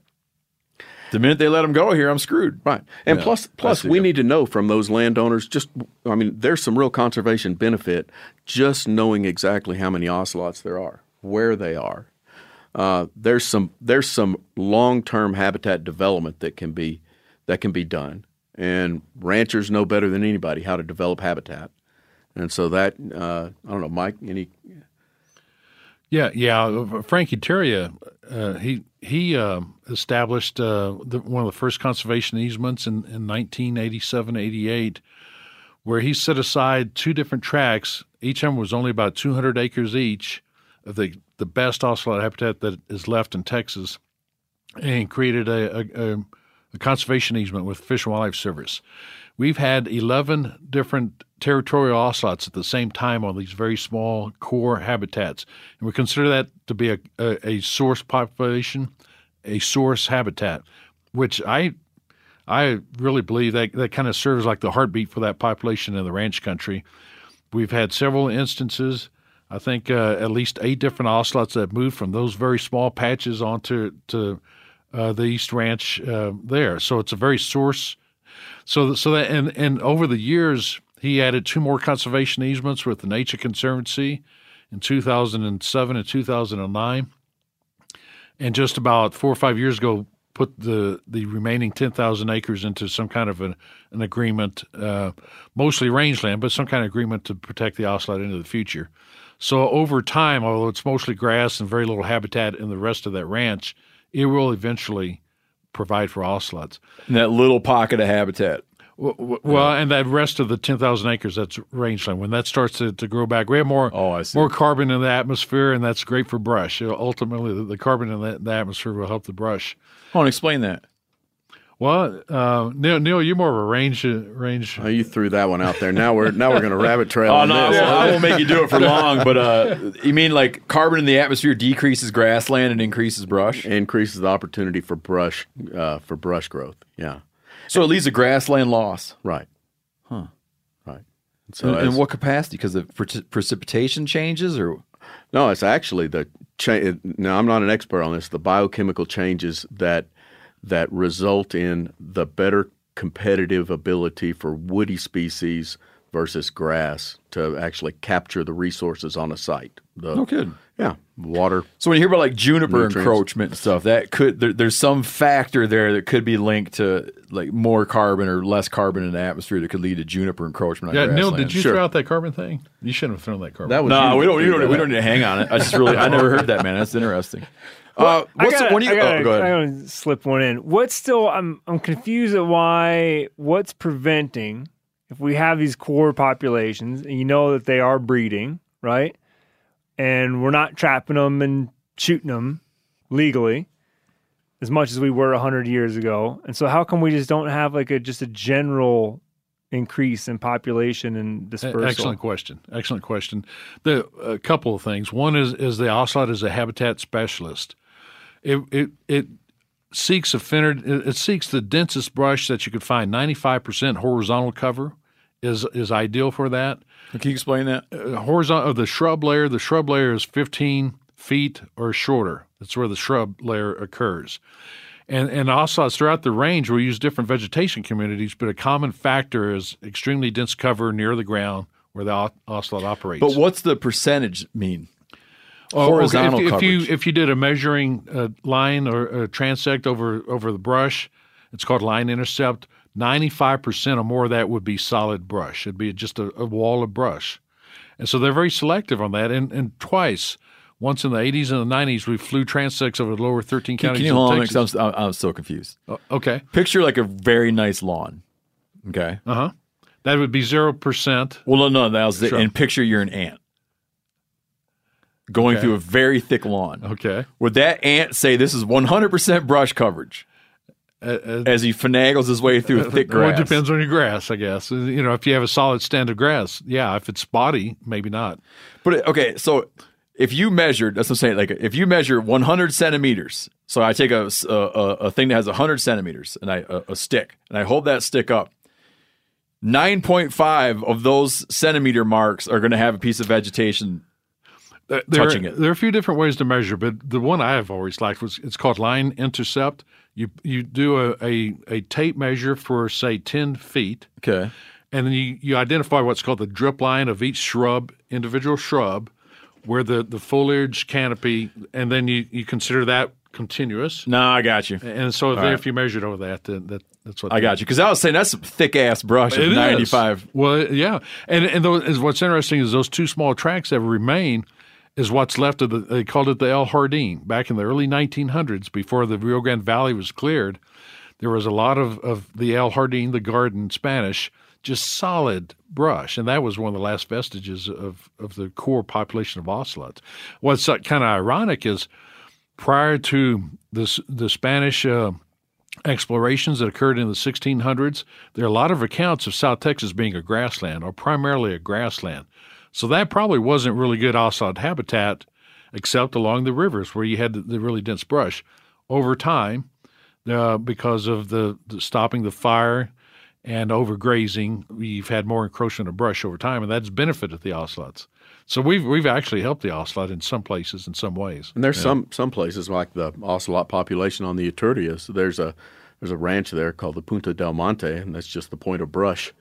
The minute they let him go here, I'm screwed. Right. And Yeah, plus, plus, we need to know from those landowners. Just, I mean, there's some real conservation benefit just knowing exactly how many ocelots there are, where they are. Uh, there's some there's some long term habitat development that can be that can be done, and ranchers know better than anybody how to develop habitat. And so that uh, I don't know, Mike. Any Yeah, yeah. Frank Yturria, uh, he he uh, established uh, the, one of the first conservation easements in, in 1987, 88 where he set aside two different tracks. Each of them was only about 200 acres each of the, the best ocelot habitat that is left in Texas and created a, a, a, conservation easement with Fish and Wildlife Service. We've had 11 different territorial ocelots at the same time on these very small core habitats. And we consider that to be a, a, a source population, a source habitat, which I I really believe that that kind of serves like the heartbeat for that population in the ranch country. We've had several instances. I think uh, at least eight different ocelots that moved from those very small patches onto to uh, the East Ranch uh, there. So it's a very source. So so that and and over the years he added two more conservation easements with the Nature Conservancy in 2007 and 2009. And just about four or five years ago, put the the remaining 10,000 acres into some kind of an, an agreement, uh, mostly rangeland, but some kind of agreement to protect the ocelot into the future. So over time, although it's mostly grass and very little habitat in the rest of that ranch, it will eventually provide for ocelots. In that little pocket of habitat. Well, well and that rest of the 10,000 acres, that's rangeland. When that starts to, to grow back, we have more Oh, more carbon in the atmosphere, and that's great for brush. Know, ultimately, the, the carbon in the, the atmosphere will help the brush. I want to explain that. Well, uh, Neal, Neal, you're more of a range uh, range. Oh, you threw that one out there. Now we're now we're going to rabbit trail Oh on no, I this. won't, I won't make you do it for long. But uh, you mean like carbon in the atmosphere decreases grassland and increases brush? Increases the opportunity for brush uh, for brush growth. Yeah, So it leads to grassland loss. right. Huh. Right. So in, in what capacity? Because the pre- precipitation changes, or No, it's actually the cha- now I'm not an expert on this. The biochemical changes that that result in the better competitive ability for woody species versus grass to actually capture the resources on a site. The, no kidding. Yeah, water. So when you hear about like juniper Nutrients. encroachment and stuff, that could there, there's some factor there that could be linked to like more carbon or less carbon in the atmosphere that could lead to juniper encroachment. Yeah, Neal, did you Sure. throw out that carbon thing? You shouldn't have thrown that carbon. That was No, you we don't. We don't. that We don't need to hang on it. I just really, I never heard that, man. That's interesting. Uh, I what's gotta, the, when do you? I gotta, oh, go ahead. I gotta slip one in. What's still? I'm I'm confused at why. What's preventing? If we have these core populations, and you know that they are breeding, right? And we're not trapping them and shooting them legally as much as we were hundred years ago. And so, how come we just don't have like a just a general increase in population and dispersal? Excellent question. Excellent question. The a couple of things. One is is the ocelot is a habitat specialist. It it it seeks a thinner. It, it seeks the densest brush that you could find. Ninety five percent horizontal cover is is ideal for that. Can you explain that? Uh, horizontal of the shrub layer. The shrub layer is fifteen feet or shorter. That's where the shrub layer occurs. And, and ocelots throughout the range we use different vegetation communities, but a common factor is extremely dense cover near the ground where the ocelot operates. But what's the percentage mean? Oh, okay, horizontal if, if you if you did a measuring uh, line or a transect over over the brush, it's called line intercept. Ninety five percent or more of that would be solid brush. It'd be just a, a wall of brush, and so they're very selective on that. And, and twice, once in the eighties and the nineties, we flew transects over the lower thirteen counties can you hold on? Texas. I'm, I'm so confused. Oh, okay, Picture like a very nice lawn. Okay. uh huh. That would be zero percent. Well, no, no, that was the, Sure. and picture you're an ant going Okay. through a very thick lawn. Okay, Would that ant say this is 100% brush coverage uh, uh, as he finagles his way through a thick grass. well, it depends on your grass, I guess. You know, if you have a solid stand of grass, yeah. If it's spotty, maybe not. But okay, so if you measured, that's what I'm saying. Like if you measure 100 centimeters, so I take a a thing that has 100 centimeters and I a, a stick and I hold that stick up. 9.5 of those centimeter marks are going to have a piece of vegetation. There, touching it. There are a few different ways to measure, but the one I have always liked was it's called line intercept. You you do a, a, a tape measure for say ten feet, Okay. and then you, you identify what's called the drip line of each shrub, individual shrub, where the, the foliage canopy, and then you, you consider that continuous. No, I got you. And so if, right. if you measured over that, then that that's what I got you. Because I was saying that's some thick ass brush of 95. Well, yeah, and and those, what's interesting is those two small tracks that remain is what's left of the. They called it the El Jardín back in the early 1900s, before the Rio Grande Valley was cleared. There was a lot of of the El Jardín, the garden, Spanish, just solid brush, and that was one of the last vestiges of of the core population of ocelots. What's kind of ironic is prior to this the Spanish. Uh, explorations that occurred in the 1600s, there are a lot of accounts of South Texas being a grassland or primarily a grassland. So that probably wasn't really good ocelot habitat except along the rivers where you had the, really dense brush. Over time, uh, because of the, the, stopping the fire and overgrazing, we've had more encroachment of brush over time, and that's benefited the ocelots. So we've we've actually helped the ocelot in some places in some ways. And there's yeah. some some places like the ocelot population on the Yturrias. There's a there's a ranch there called the Punta del Monte, and that's just the point of brush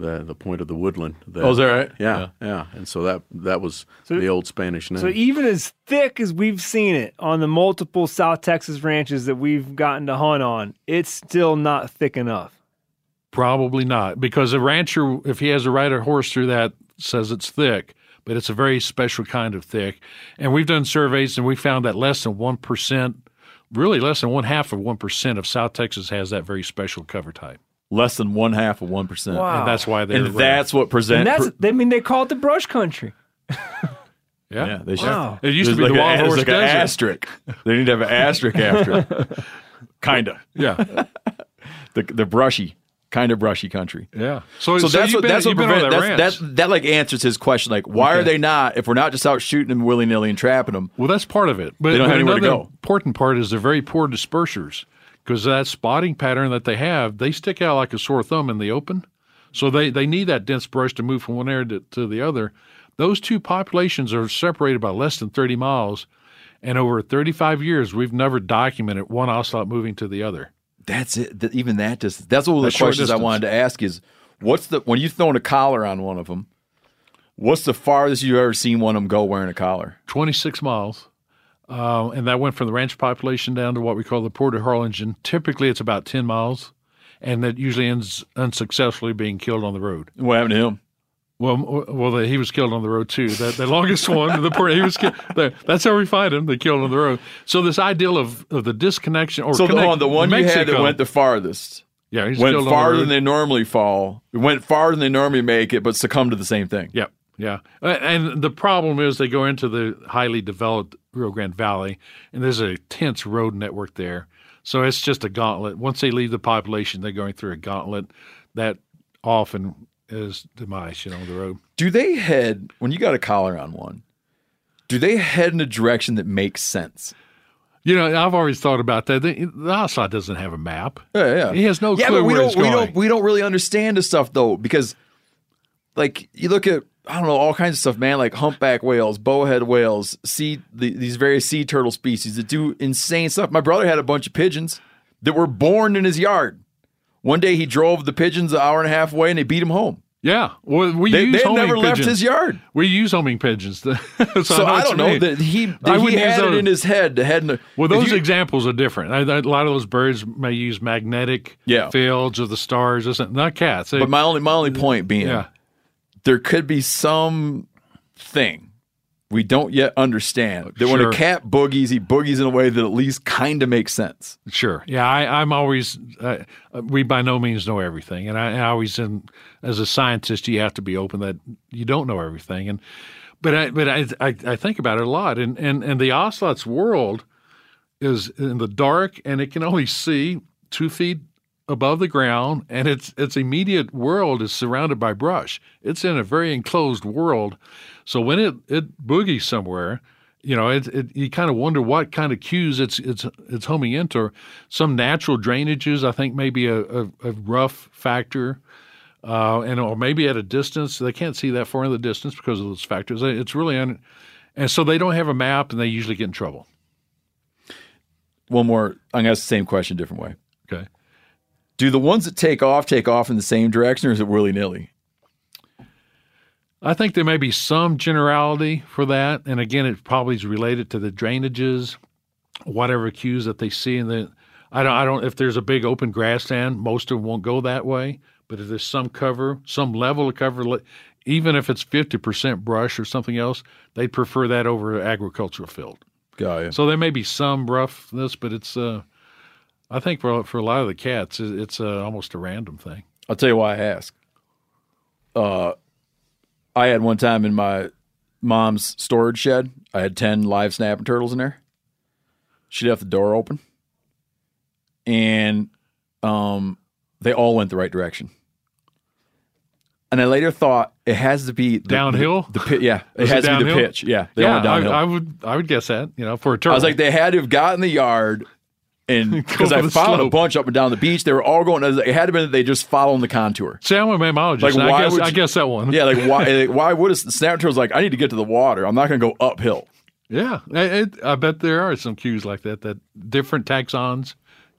the the point of the woodland. That, oh, is that right? Yeah, yeah, yeah, And so that that was so, the old Spanish name. So even as thick as we've seen it on the multiple South Texas ranches that we've gotten to hunt on, it's still not thick enough. Probably not, because a rancher, if he has to ride a horse through that, says it's thick, but it's a very special kind of thick. And we've done surveys, and we found that less than one percent, really less than one half of one percent of South Texas has that very special cover type less than one half of one percent. Wow. And that's why they're. and that's what present. And that's I mean they call it the brush country. yeah. yeah, they should. Wow. It used to be like the wild a, horse like desert. An asterisk. they need to have an asterisk after it. Kinda. Yeah. the the brushy. Kind of brushy country. Yeah. So, so, so that's what been, that's what prevent, that that's, that that like answers his question. Like, why okay. are they not? If we're not just out shooting them willy nilly and trapping them, well, that's part of it. But, they don't but have anywhere another to go. important part is they're very poor dispersers because that spotting pattern that they have, they stick out like a sore thumb in the open. So they, they need that dense brush to move from one area to, to the other. Those two populations are separated by less than 30 miles. And over 35 years, we've never documented one ocelot moving to the other. That's it. Even that distance. That's one of the That's questions I wanted to ask is what's the, when you throwing a collar on one of them, what's the farthest you've ever seen one of them go wearing a collar? 26 miles. Uh, and that went from the ranch population down to what we call the Port of Harlingen. Typically, it's about 10 miles, and that usually ends unsuccessfully being killed on the road. What happened to him? Well, well, he was killed on the road too. That the longest one, the port, he was. The, that's how we find him. They killed on the road. So this ideal of, of the disconnection or so connect, the, the one Mexico, you had that went the farthest. Yeah, he's went farther the than they normally fall. It went farther than they normally make it, but succumbed to the same thing. Yep. Yeah, and the problem is they go into the highly developed Rio Grande Valley, and there's a tense road network there. So it's just a gauntlet. Once they leave the population, they're going through a gauntlet that often is demise, you know, the road. Do they head when you got a collar on one? Do they head in a direction that makes sense? You know, I've always thought about that. The, the doesn't have a map. Yeah, yeah. He has no yeah, clue but we where don't, he's going. We don't, we don't really understand this stuff though, because like you look at I don't know all kinds of stuff, man. Like humpback whales, bowhead whales, sea the, these various sea turtle species that do insane stuff. My brother had a bunch of pigeons that were born in his yard. One day he drove the pigeons an hour and a half away, and they beat him home. Yeah, well, we they, use they never pigeons. left his yard. We use homing pigeons. so, so I, I don't know that he that he had it in his head to head. In the, well, those you, examples are different. I, a lot of those birds may use magnetic yeah. fields or the stars, not cats. They, but my only my only point being, yeah there could be some thing we don't yet understand that sure. when a cat boogies, he boogies in a way that at least kind of makes sense. Sure. Yeah, I, am always. Uh, we by no means know everything, and I, I always, in, as a scientist, you have to be open that you don't know everything. And but I, but I, I, I think about it a lot, and and and the ocelot's world is in the dark, and it can only see two feet above the ground, and its its immediate world is surrounded by brush. It's in a very enclosed world. So when it it boogies somewhere, you know, it, it you kind of wonder what kind of cues it's it's it's homing into. Some natural drainages, I think, maybe a, a, a rough factor. Uh, and or maybe at a distance they can't see that far in the distance because of those factors. It's really un- and so they don't have a map, and they usually get in trouble. One more. I'm gonna ask the same question, different way. Okay. Do the ones that take off take off in the same direction, or is it willy nilly? I think there may be some generality for that, and again, it probably is related to the drainages, whatever cues that they see. And the I don't, I don't. If there's a big open grassland, most of them won't go that way. But if there's some cover, some level of cover, even if it's fifty percent brush or something else, they prefer that over an agricultural field. Got you. So there may be some roughness, but it's uh, I think for for a lot of the cats, it's uh, almost a random thing. I'll tell you why I ask. uh, I had one time in my mom's storage shed. I had ten live snapping turtles in there. She left the door open, and um, they all went the right direction. And I later thought it has to be the, Downhill? The, the pit, yeah, it Was it has to be the pitch. Yeah, they yeah, went downhill. I, I would I would guess that. You know, for a turtle. I was like, they had to have gotten in the yard, and because I the found a bunch up and down the beach, they were all going. It had to been that they just following the contour. See, I'm a mammalogist. Like, why I guess would I guess that one. Yeah, like why? like, why would a snap turtle's like? I need to get to the water. I'm not going to go uphill. Yeah, I, it, I bet there are some cues like that. That different taxons,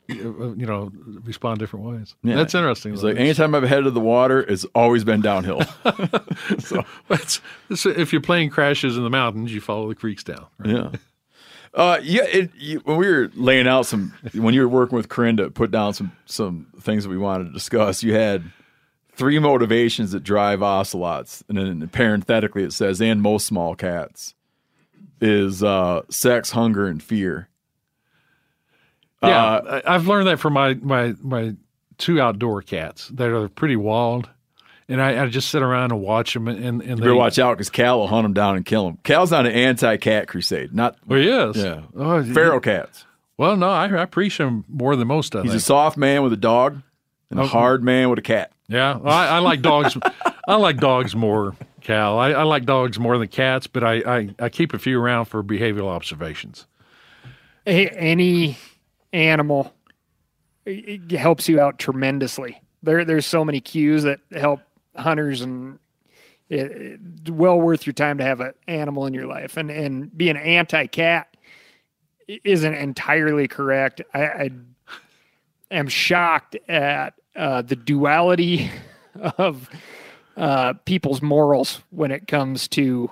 uh, you know, respond different ways. Yeah. That's interesting. It's like anytime I've headed to the water, it's always been downhill. so that's, so if your plane crashes in the mountains, you follow the creeks down. right? yeah. Uh, yeah. It, you, when we were laying out some, when you were working with Corinne to put down some some things that we wanted to discuss, you had three motivations that drive ocelots, and then parenthetically it says, and most small cats, is uh, sex, hunger, and fear. Yeah, Uh, I've learned that from my my my two outdoor cats that are pretty wild, and I, I just sit around and watch them. And, and You they, better watch out because Cal will hunt them down and kill them. Cal's on an anti-cat crusade, not Well, he is. yeah, Oh, feral cats. Well, no, I, I appreciate him more than most. I He's a soft man with a dog and a hard man with a cat. Yeah, well, I, I like dogs. I like dogs more, Cal. I, I like dogs more than cats, but I, I, I keep a few around for behavioral observations. A- any animal it it helps you out tremendously. There, there's so many cues that help hunters, and it, it's well worth your time to have an animal in your life. And and being anti-cat isn't entirely correct. I, I am shocked at uh, the duality of uh, people's morals when it comes to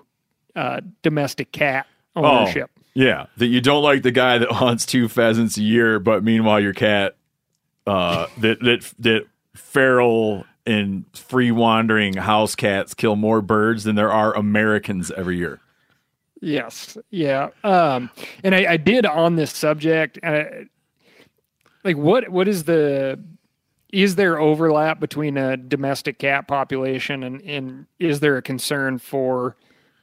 uh, domestic cat ownership. Yeah, that you don't like the guy that hunts two pheasants a year, but meanwhile your cat, uh, that that that feral and free wandering house cats kill more birds than there are Americans every year. Yes. Yeah. Um, and I, I did on this subject, uh, like what, what is the, is there overlap between a domestic cat population and, and is there a concern for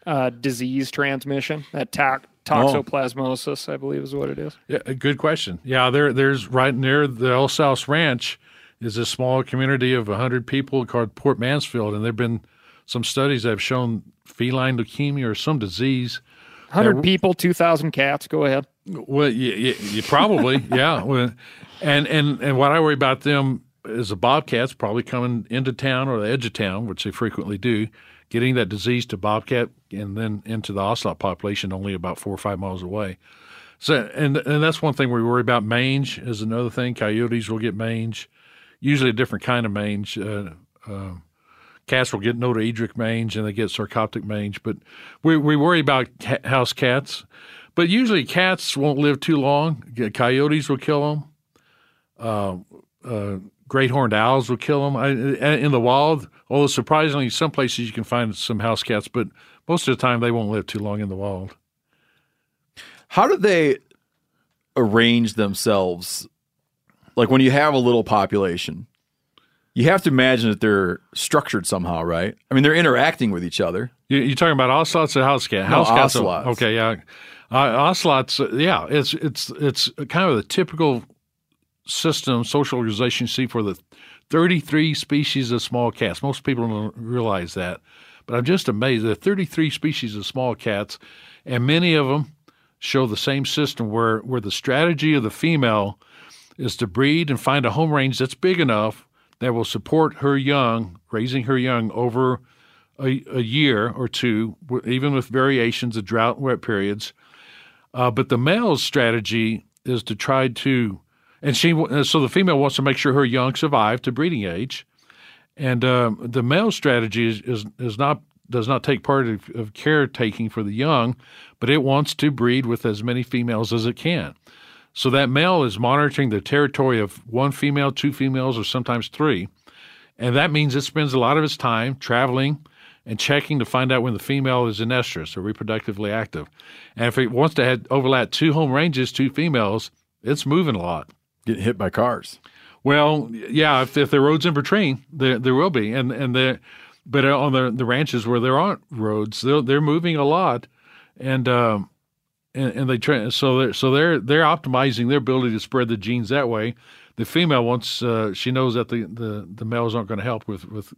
uh, disease transmission? That to- toxoplasmosis, I believe is what it is. Yeah, good question. Yeah, there, there's right near the El Sauz Ranch is a small community of 100 people called Port Mansfield, and there have been some studies that have shown feline leukemia or some disease. 100 people, 2,000 cats. Go ahead. Well, you, you, you probably, yeah. And and and what I worry about them is the bobcats probably coming into town or the edge of town, which they frequently do, getting that disease to bobcat and then into the ocelot population only about four or five miles away. So, and and that's one thing we worry about. Mange is another thing. Coyotes will get mange, usually a different kind of mange. Uh, uh, cats will get notoedric mange and they get sarcoptic mange, but we we worry about house cats. But usually cats won't live too long. Coyotes will kill them. Uh, uh, great horned owls will kill them I, in the wild. Although surprisingly, some places you can find some house cats, but most of the time they won't live too long in the wild. How do they arrange themselves? Like when you have a little population, you have to imagine that they're structured somehow, right? I mean, they're interacting with each other. You, you're talking about ocelots or house cat? No, House cats. are- ocelots. Okay, yeah. Uh, ocelots, uh, yeah, it's it's it's kind of the typical system, social organization you see for the 33 species of small cats. Most people don't realize that, but I'm just amazed. There are 33 species of small cats, and many of them show the same system where where the strategy of the female is to breed and find a home range that's big enough that will support her young, raising her young over a, a year or two, even with variations of drought and wet periods. Uh, but the male's strategy is to try to, and she so the female wants to make sure her young survive to breeding age, and um, the male strategy is, is is not does not take part of, of caretaking for the young, but it wants to breed with as many females as it can. So that male is monitoring the territory of one female, two females, or sometimes three. And that means it spends a lot of its time traveling and checking to find out when the female is in estrus or reproductively active. And if it wants to have, overlap two home ranges, two females, it's moving a lot. Getting hit by cars. Well, yeah, if, if there are roads in between, there there will be, and and the but on the the ranches where there aren't roads, they're they're moving a lot, and um, and, and they try so they're so they're they're optimizing their ability to spread the genes that way. The female wants uh, she knows that the, the, the males aren't going to help with with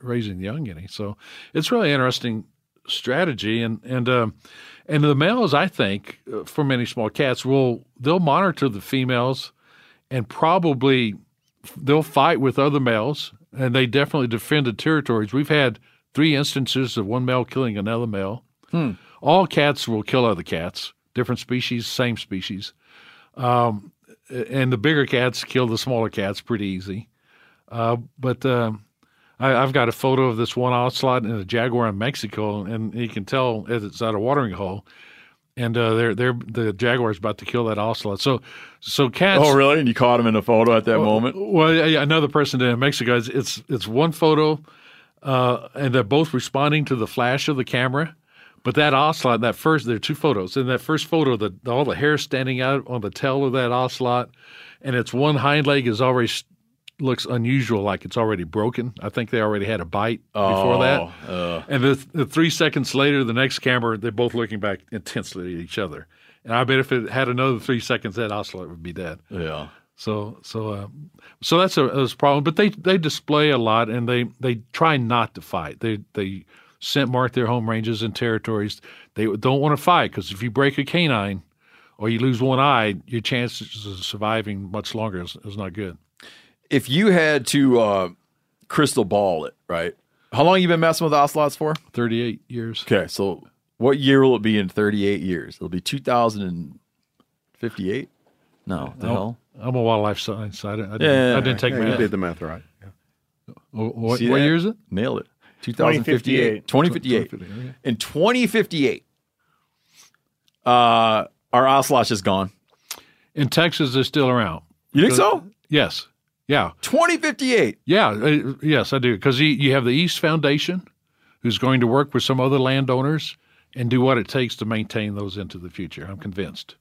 raising the young any. So it's really interesting strategy and and um, and the males I think uh, for many small cats will they'll monitor the females and probably they'll fight with other males and they definitely defend the territories. We've had three instances of one male killing another male. All cats will kill other cats, different species, same species. Um, and the bigger cats kill the smaller cats pretty easy. Uh, but um I, I've got a photo of this one ocelot and a jaguar in Mexico, and you can tell as it's at a watering hole. And uh, they're they're the jaguar's about to kill that ocelot. So so cats. Oh, really? And you caught him in a photo at that moment? Well, yeah, another person in Mexico. It's it's, it's one photo, uh, and they're both responding to the flash of the camera. But that ocelot, that first, there are two photos. In that first photo, the all the hair standing out on the tail of that ocelot, and its one hind leg is already looks unusual, like it's already broken. I think they already had a bite before that. uh, And the, the three seconds later, the next camera, they're both looking back intensely at each other. And I bet if it had another three seconds, that ocelot would be dead. yeah. So so uh, so that's a, that's a problem. But they they display a lot, and they they try not to fight. They they scent mark their home ranges and territories. They don't want to fight because if you break a canine or you lose one eye, your chances of surviving much longer is, is not good. If you had to uh, crystal ball it, right? How long you been messing with ocelots for? Thirty eight years. Okay, so what year will it be in 38 years? It'll be 2058? No, the hell? I'm a wildlife science. I didn't, I didn't, Yeah, I didn't take Yeah, math. you did the math right. Yeah. What, what year is it? Nailed it. 2058. 2058. In 2058, uh, our ocelot is gone. In Texas, they're still around. You think so? Yes. Yeah. 2058. Yeah, uh, yes, I do. Because you, you have the East Foundation, who's going to work with some other landowners and do what it takes to maintain those into the future. I'm convinced.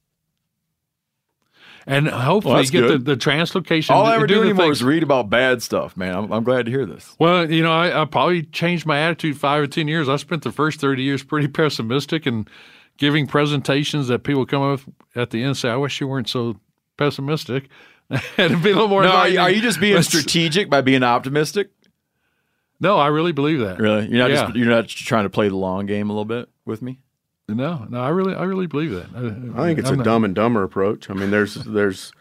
And hopefully that's get the, good. the translocation. All I ever do do anymore things- is read about bad stuff, man. I'm, I'm glad to hear this. Well, you know, I, I probably changed my attitude five or 10 years. I spent the first 30 years pretty pessimistic and giving presentations that people come up at the end and say, I wish you weren't so pessimistic. and be a little more No, are you, are you just being strategic by being optimistic? No, I really believe that. Really? You're not Yeah. just you're not trying to play the long game a little bit with me? No, no, I really, I really believe that. I think it's I'm a not- dumb and dumber approach. I mean, there's there's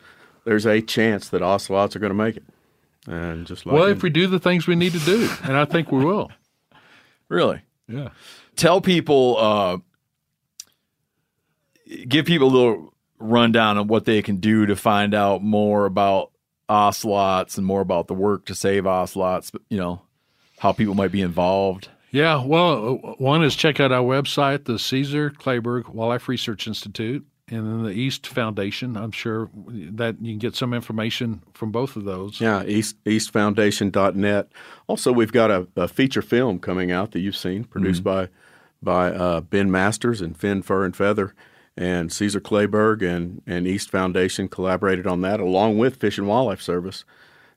there's a chance that ocelots are going to make it, and just like Well, in- if we do the things we need to do, and I think we will. Really? Yeah. Tell people uh give people a little rundown on what they can do to find out more about ocelots and more about the work to save ocelots, but you know, how people might be involved. Yeah. Well, uh, one is check out our website, the Caesar Kleberg Wildlife Research Institute, and then the East Foundation. I'm sure that you can get some information from both of those. Yeah, east eastfoundation.net. Also, we've got a, a feature film coming out that you've seen, produced by by uh, Ben Masters and Finn Fur and Feather, and Caesar Kleberg and and East Foundation collaborated on that, along with Fish and Wildlife Service.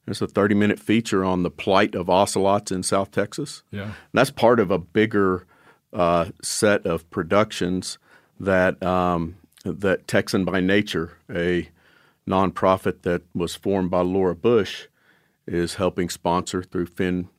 It's a 30 minute feature on the plight of ocelots in South Texas. Yeah. And that's part of a bigger uh, set of productions that um, that Texan by Nature, a nonprofit that was formed by Laura Bush, is helping sponsor through Fin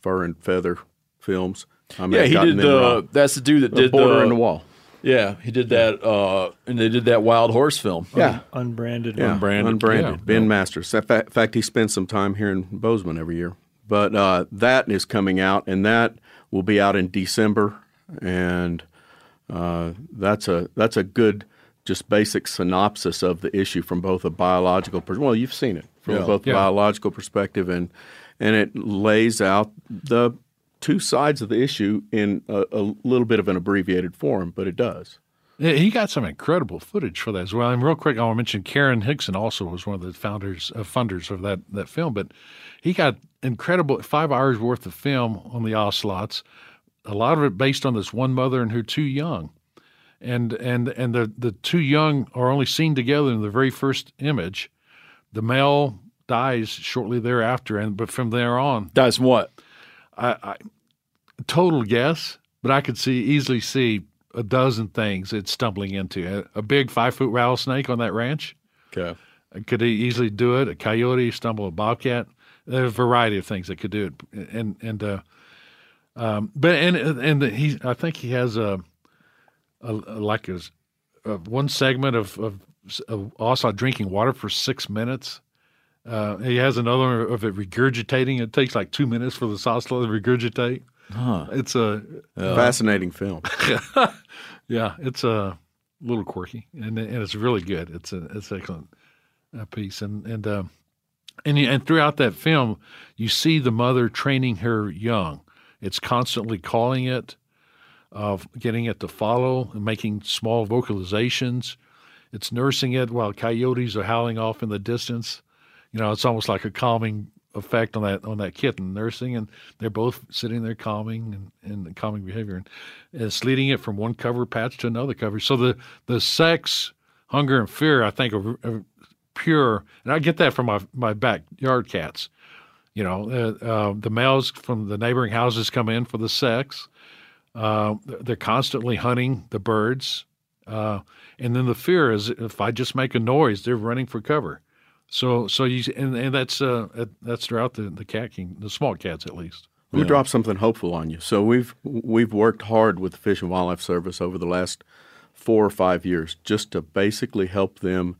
Fur and Feather Films. I mean, Yeah, he did wrong. that's the dude that did The did border the and the wall. Yeah, he did that uh and they did that wild horse film. Yeah, Unbranded. yeah, Unbranded. unbranded. Yeah. Ben Masters. In fact, in fact, he spends some time here in Bozeman every year. But uh, that is coming out, and that will be out in December, and uh, that's a that's a good, just basic synopsis of the issue from both a biological. Per- well, you've seen it from Yeah. both Yeah. biological perspective, and and it lays out the two sides of the issue in a, a little bit of an abbreviated form, but it does. Yeah, He got some incredible footage for that as well. And real quick, I want to mention Karen Hixon also was one of the founders, uh, funders of that that film. But he got incredible five hours worth of film on the ocelots. A lot of it based on this one mother and her two young, and and and the the two young are only seen together in the very first image. The male dies shortly thereafter, and but from there on, That's what? I, I total guess, but I could see easily see a dozen things it's stumbling into. A, a big five foot rattlesnake on that ranch. Okay. Could he easily do it? A coyote stumble a bobcat. There's a variety of things that could do it, and and uh, um, but and and he, I think he has a, a, a like a, a one segment of, of of also drinking water for six minutes. Uh, he has another of it regurgitating. It takes like two minutes for the sauce to regurgitate. Huh. It's a Fascinating film. yeah, it's a little quirky and and it's really good. It's a it's excellent uh, piece and and um, and and throughout that film, you see the mother training her young. It's constantly calling it, of getting it to follow and making small vocalizations. It's nursing it while coyotes are howling off in the distance. You know, it's almost like a calming effect on that on that kitten nursing, and they're both sitting there calming and, and calming behavior, and it's leading it from one cover patch to another cover. So the the sex, hunger, and fear, I think, are, are pure, and I get that from my my backyard cats. You know, uh, uh, the males from the neighboring houses come in for the sex. Uh, they're constantly hunting the birds, uh, and then the fear is if I just make a noise, they're running for cover. So, so you and, and that's uh, that's throughout the the cat king, the small cats at least. Let me drop something hopeful on you. So we've we've worked hard with the Fish and Wildlife Service over the last four or five years just to basically help them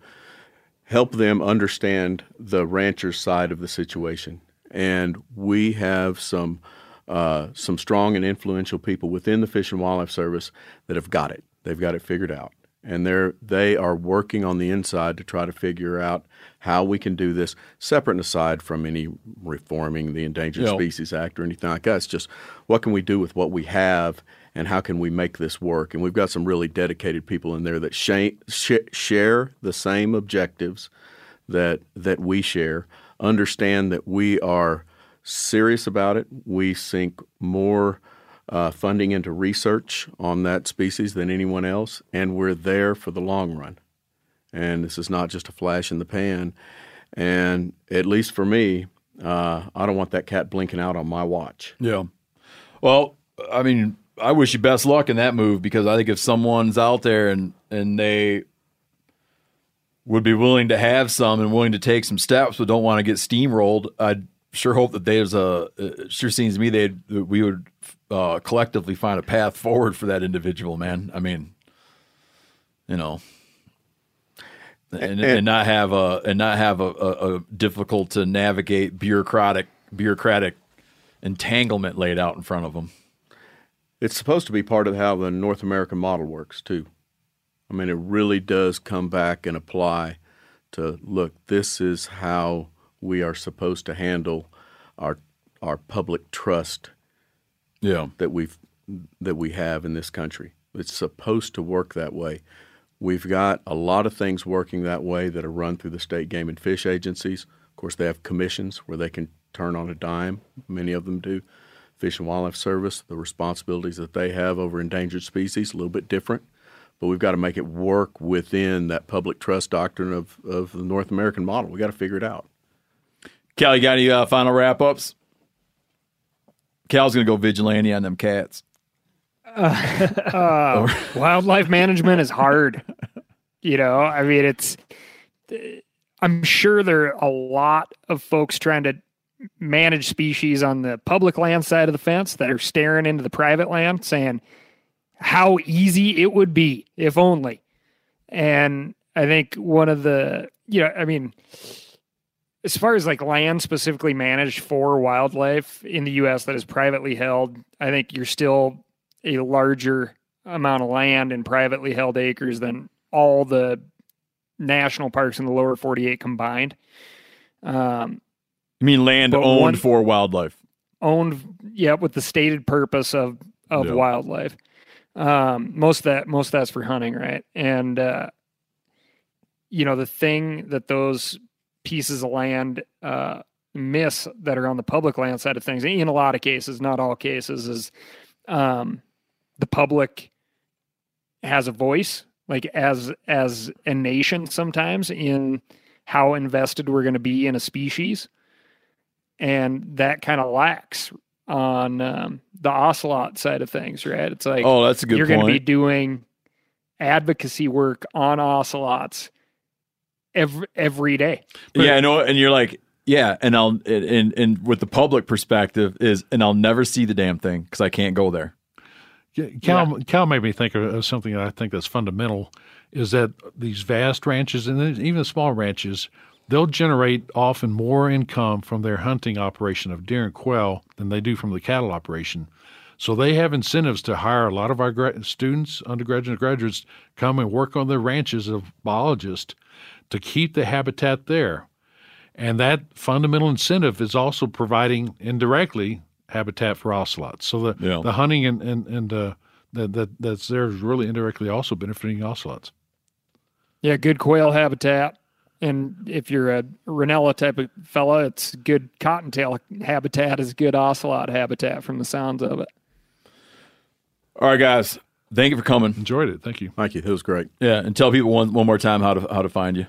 help them understand the rancher's side of the situation. And we have some uh, some strong and influential people within the Fish and Wildlife Service that have got it. They've got it figured out, and they're they are working on the inside to try to figure out how we can do this separate and aside from any reforming the Endangered Yeah. Species Act or anything like that. It's just what can we do with what we have, and how can we make this work? And we've got some really dedicated people in there that sha- sh- share the same objectives that that we share. Understand that we are serious about it. We sink more uh, funding into research on that species than anyone else, and we're there for the long run. And this is not just a flash in the pan. And at least for me, uh, I don't want that cat blinking out on my watch. Yeah. Well, I mean, I wish you best luck in that move because I think if someone's out there and and they would be willing to have some and willing to take some steps, but don't want to get steamrolled, I'd sure hope that there's a. It sure seems to me they we would uh, collectively find a path forward for that individual. Man, I mean, you know. And, and not have a and not have a, a, a difficult to navigate bureaucratic bureaucratic entanglement laid out in front of them. It's supposed to be part of how the North American model works too. I mean, it really does come back and apply to look. This is how we are supposed to handle our our public trust Yeah. that we've that we have in this country. It's supposed to work that way. We've got a lot of things working that way that are run through the state game and fish agencies. Of course, they have commissions where they can turn on a dime. Many of them do. Fish and Wildlife Service, the responsibilities that they have over endangered species, a little bit different. But we've got to make it work within that public trust doctrine of, of the North American model. We've got to figure it out. Cal, you got any uh, final wrap ups? Cal's gonna go vigilante on them cats. Uh, uh, wildlife management is hard. You know, I mean, it's. I'm sure there are a lot of folks trying to manage species on the public land side of the fence that are staring into the private land, saying how easy it would be if only. And I think one of the, you know, I mean, as far as like land specifically managed for wildlife in the U.S. that is privately held, I think you're still a larger amount of land and privately held acres than all the national parks in the lower 48 combined. Um, You mean land owned one- for wildlife? owned, yeah, with the stated purpose of of Yeah. wildlife. Um, most of that, most of that's for hunting, right? And uh, you know, the thing that those pieces of land uh, miss that are on the public land side of things, in a lot of cases, not all cases, is um, the public has a voice, like as as a nation, sometimes in how invested we're going to be in a species, and that kind of lacks on um, the ocelot side of things, right? It's like Oh, that's a good you're going to be doing advocacy work on ocelots every every day. yeah, I know, and you're like, yeah, and I'll and and with the public perspective is, and I'll never see the damn thing because I can't go there. Yeah, Cal, Cal made me think of, something that I think that's fundamental is that these vast ranches and even the small ranches, they'll generate often more income from their hunting operation of deer and quail than they do from the cattle operation. So they have incentives to hire a lot of our gra- students, undergraduates, and graduates, come and work on their ranches of biologists to keep the habitat there. And that fundamental incentive is also providing indirectly habitat for ocelots. So the, Yeah. the hunting and, and, and uh, that, that that's there is really indirectly also benefiting ocelots. Yeah, good quail habitat. And if you're a Rinella type of fella, it's good cottontail habitat is good ocelot habitat from the sounds of it. All right, guys, thank you for coming. Enjoyed it. Thank you. Thank you. It was great. Yeah, and tell people one one more time how to how to find you.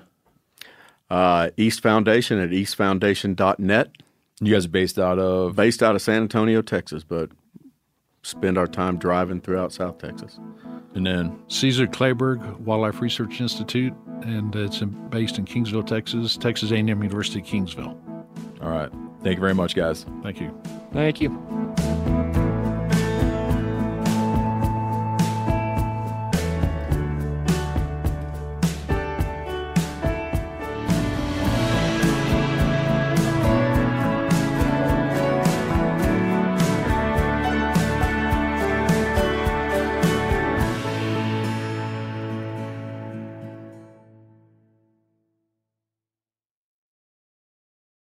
Uh, East Foundation at eastfoundation.net, You guys are based out of based out of San Antonio, Texas, but spend our time driving throughout South Texas. and then Caesar Kleberg Wildlife Research Institute, and it's based in Kingsville, Texas, Texas A&M University, Kingsville. all right. Thank you very much, guys. Thank you. Thank you.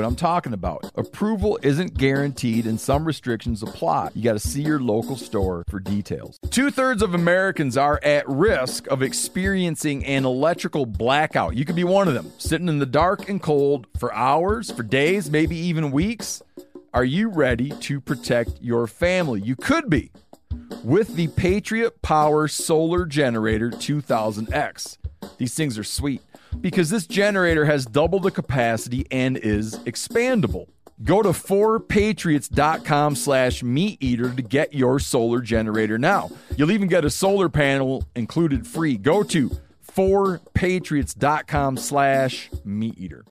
what I'm talking about. Approval isn't guaranteed and some restrictions apply. You got to see your local store for details. Two thirds of Americans are at risk of experiencing an electrical blackout. You could be one of them, sitting in the dark and cold for hours, for days, maybe even weeks. Are you ready to protect your family? You could be with the Patriot Power Solar Generator 2000X. These things are sweet because this generator has double the capacity and is expandable. Go to 4patriots.com slash meat eater to get your solar generator now. You'll even get a solar panel included free. Go to 4patriots.com slash meat eater.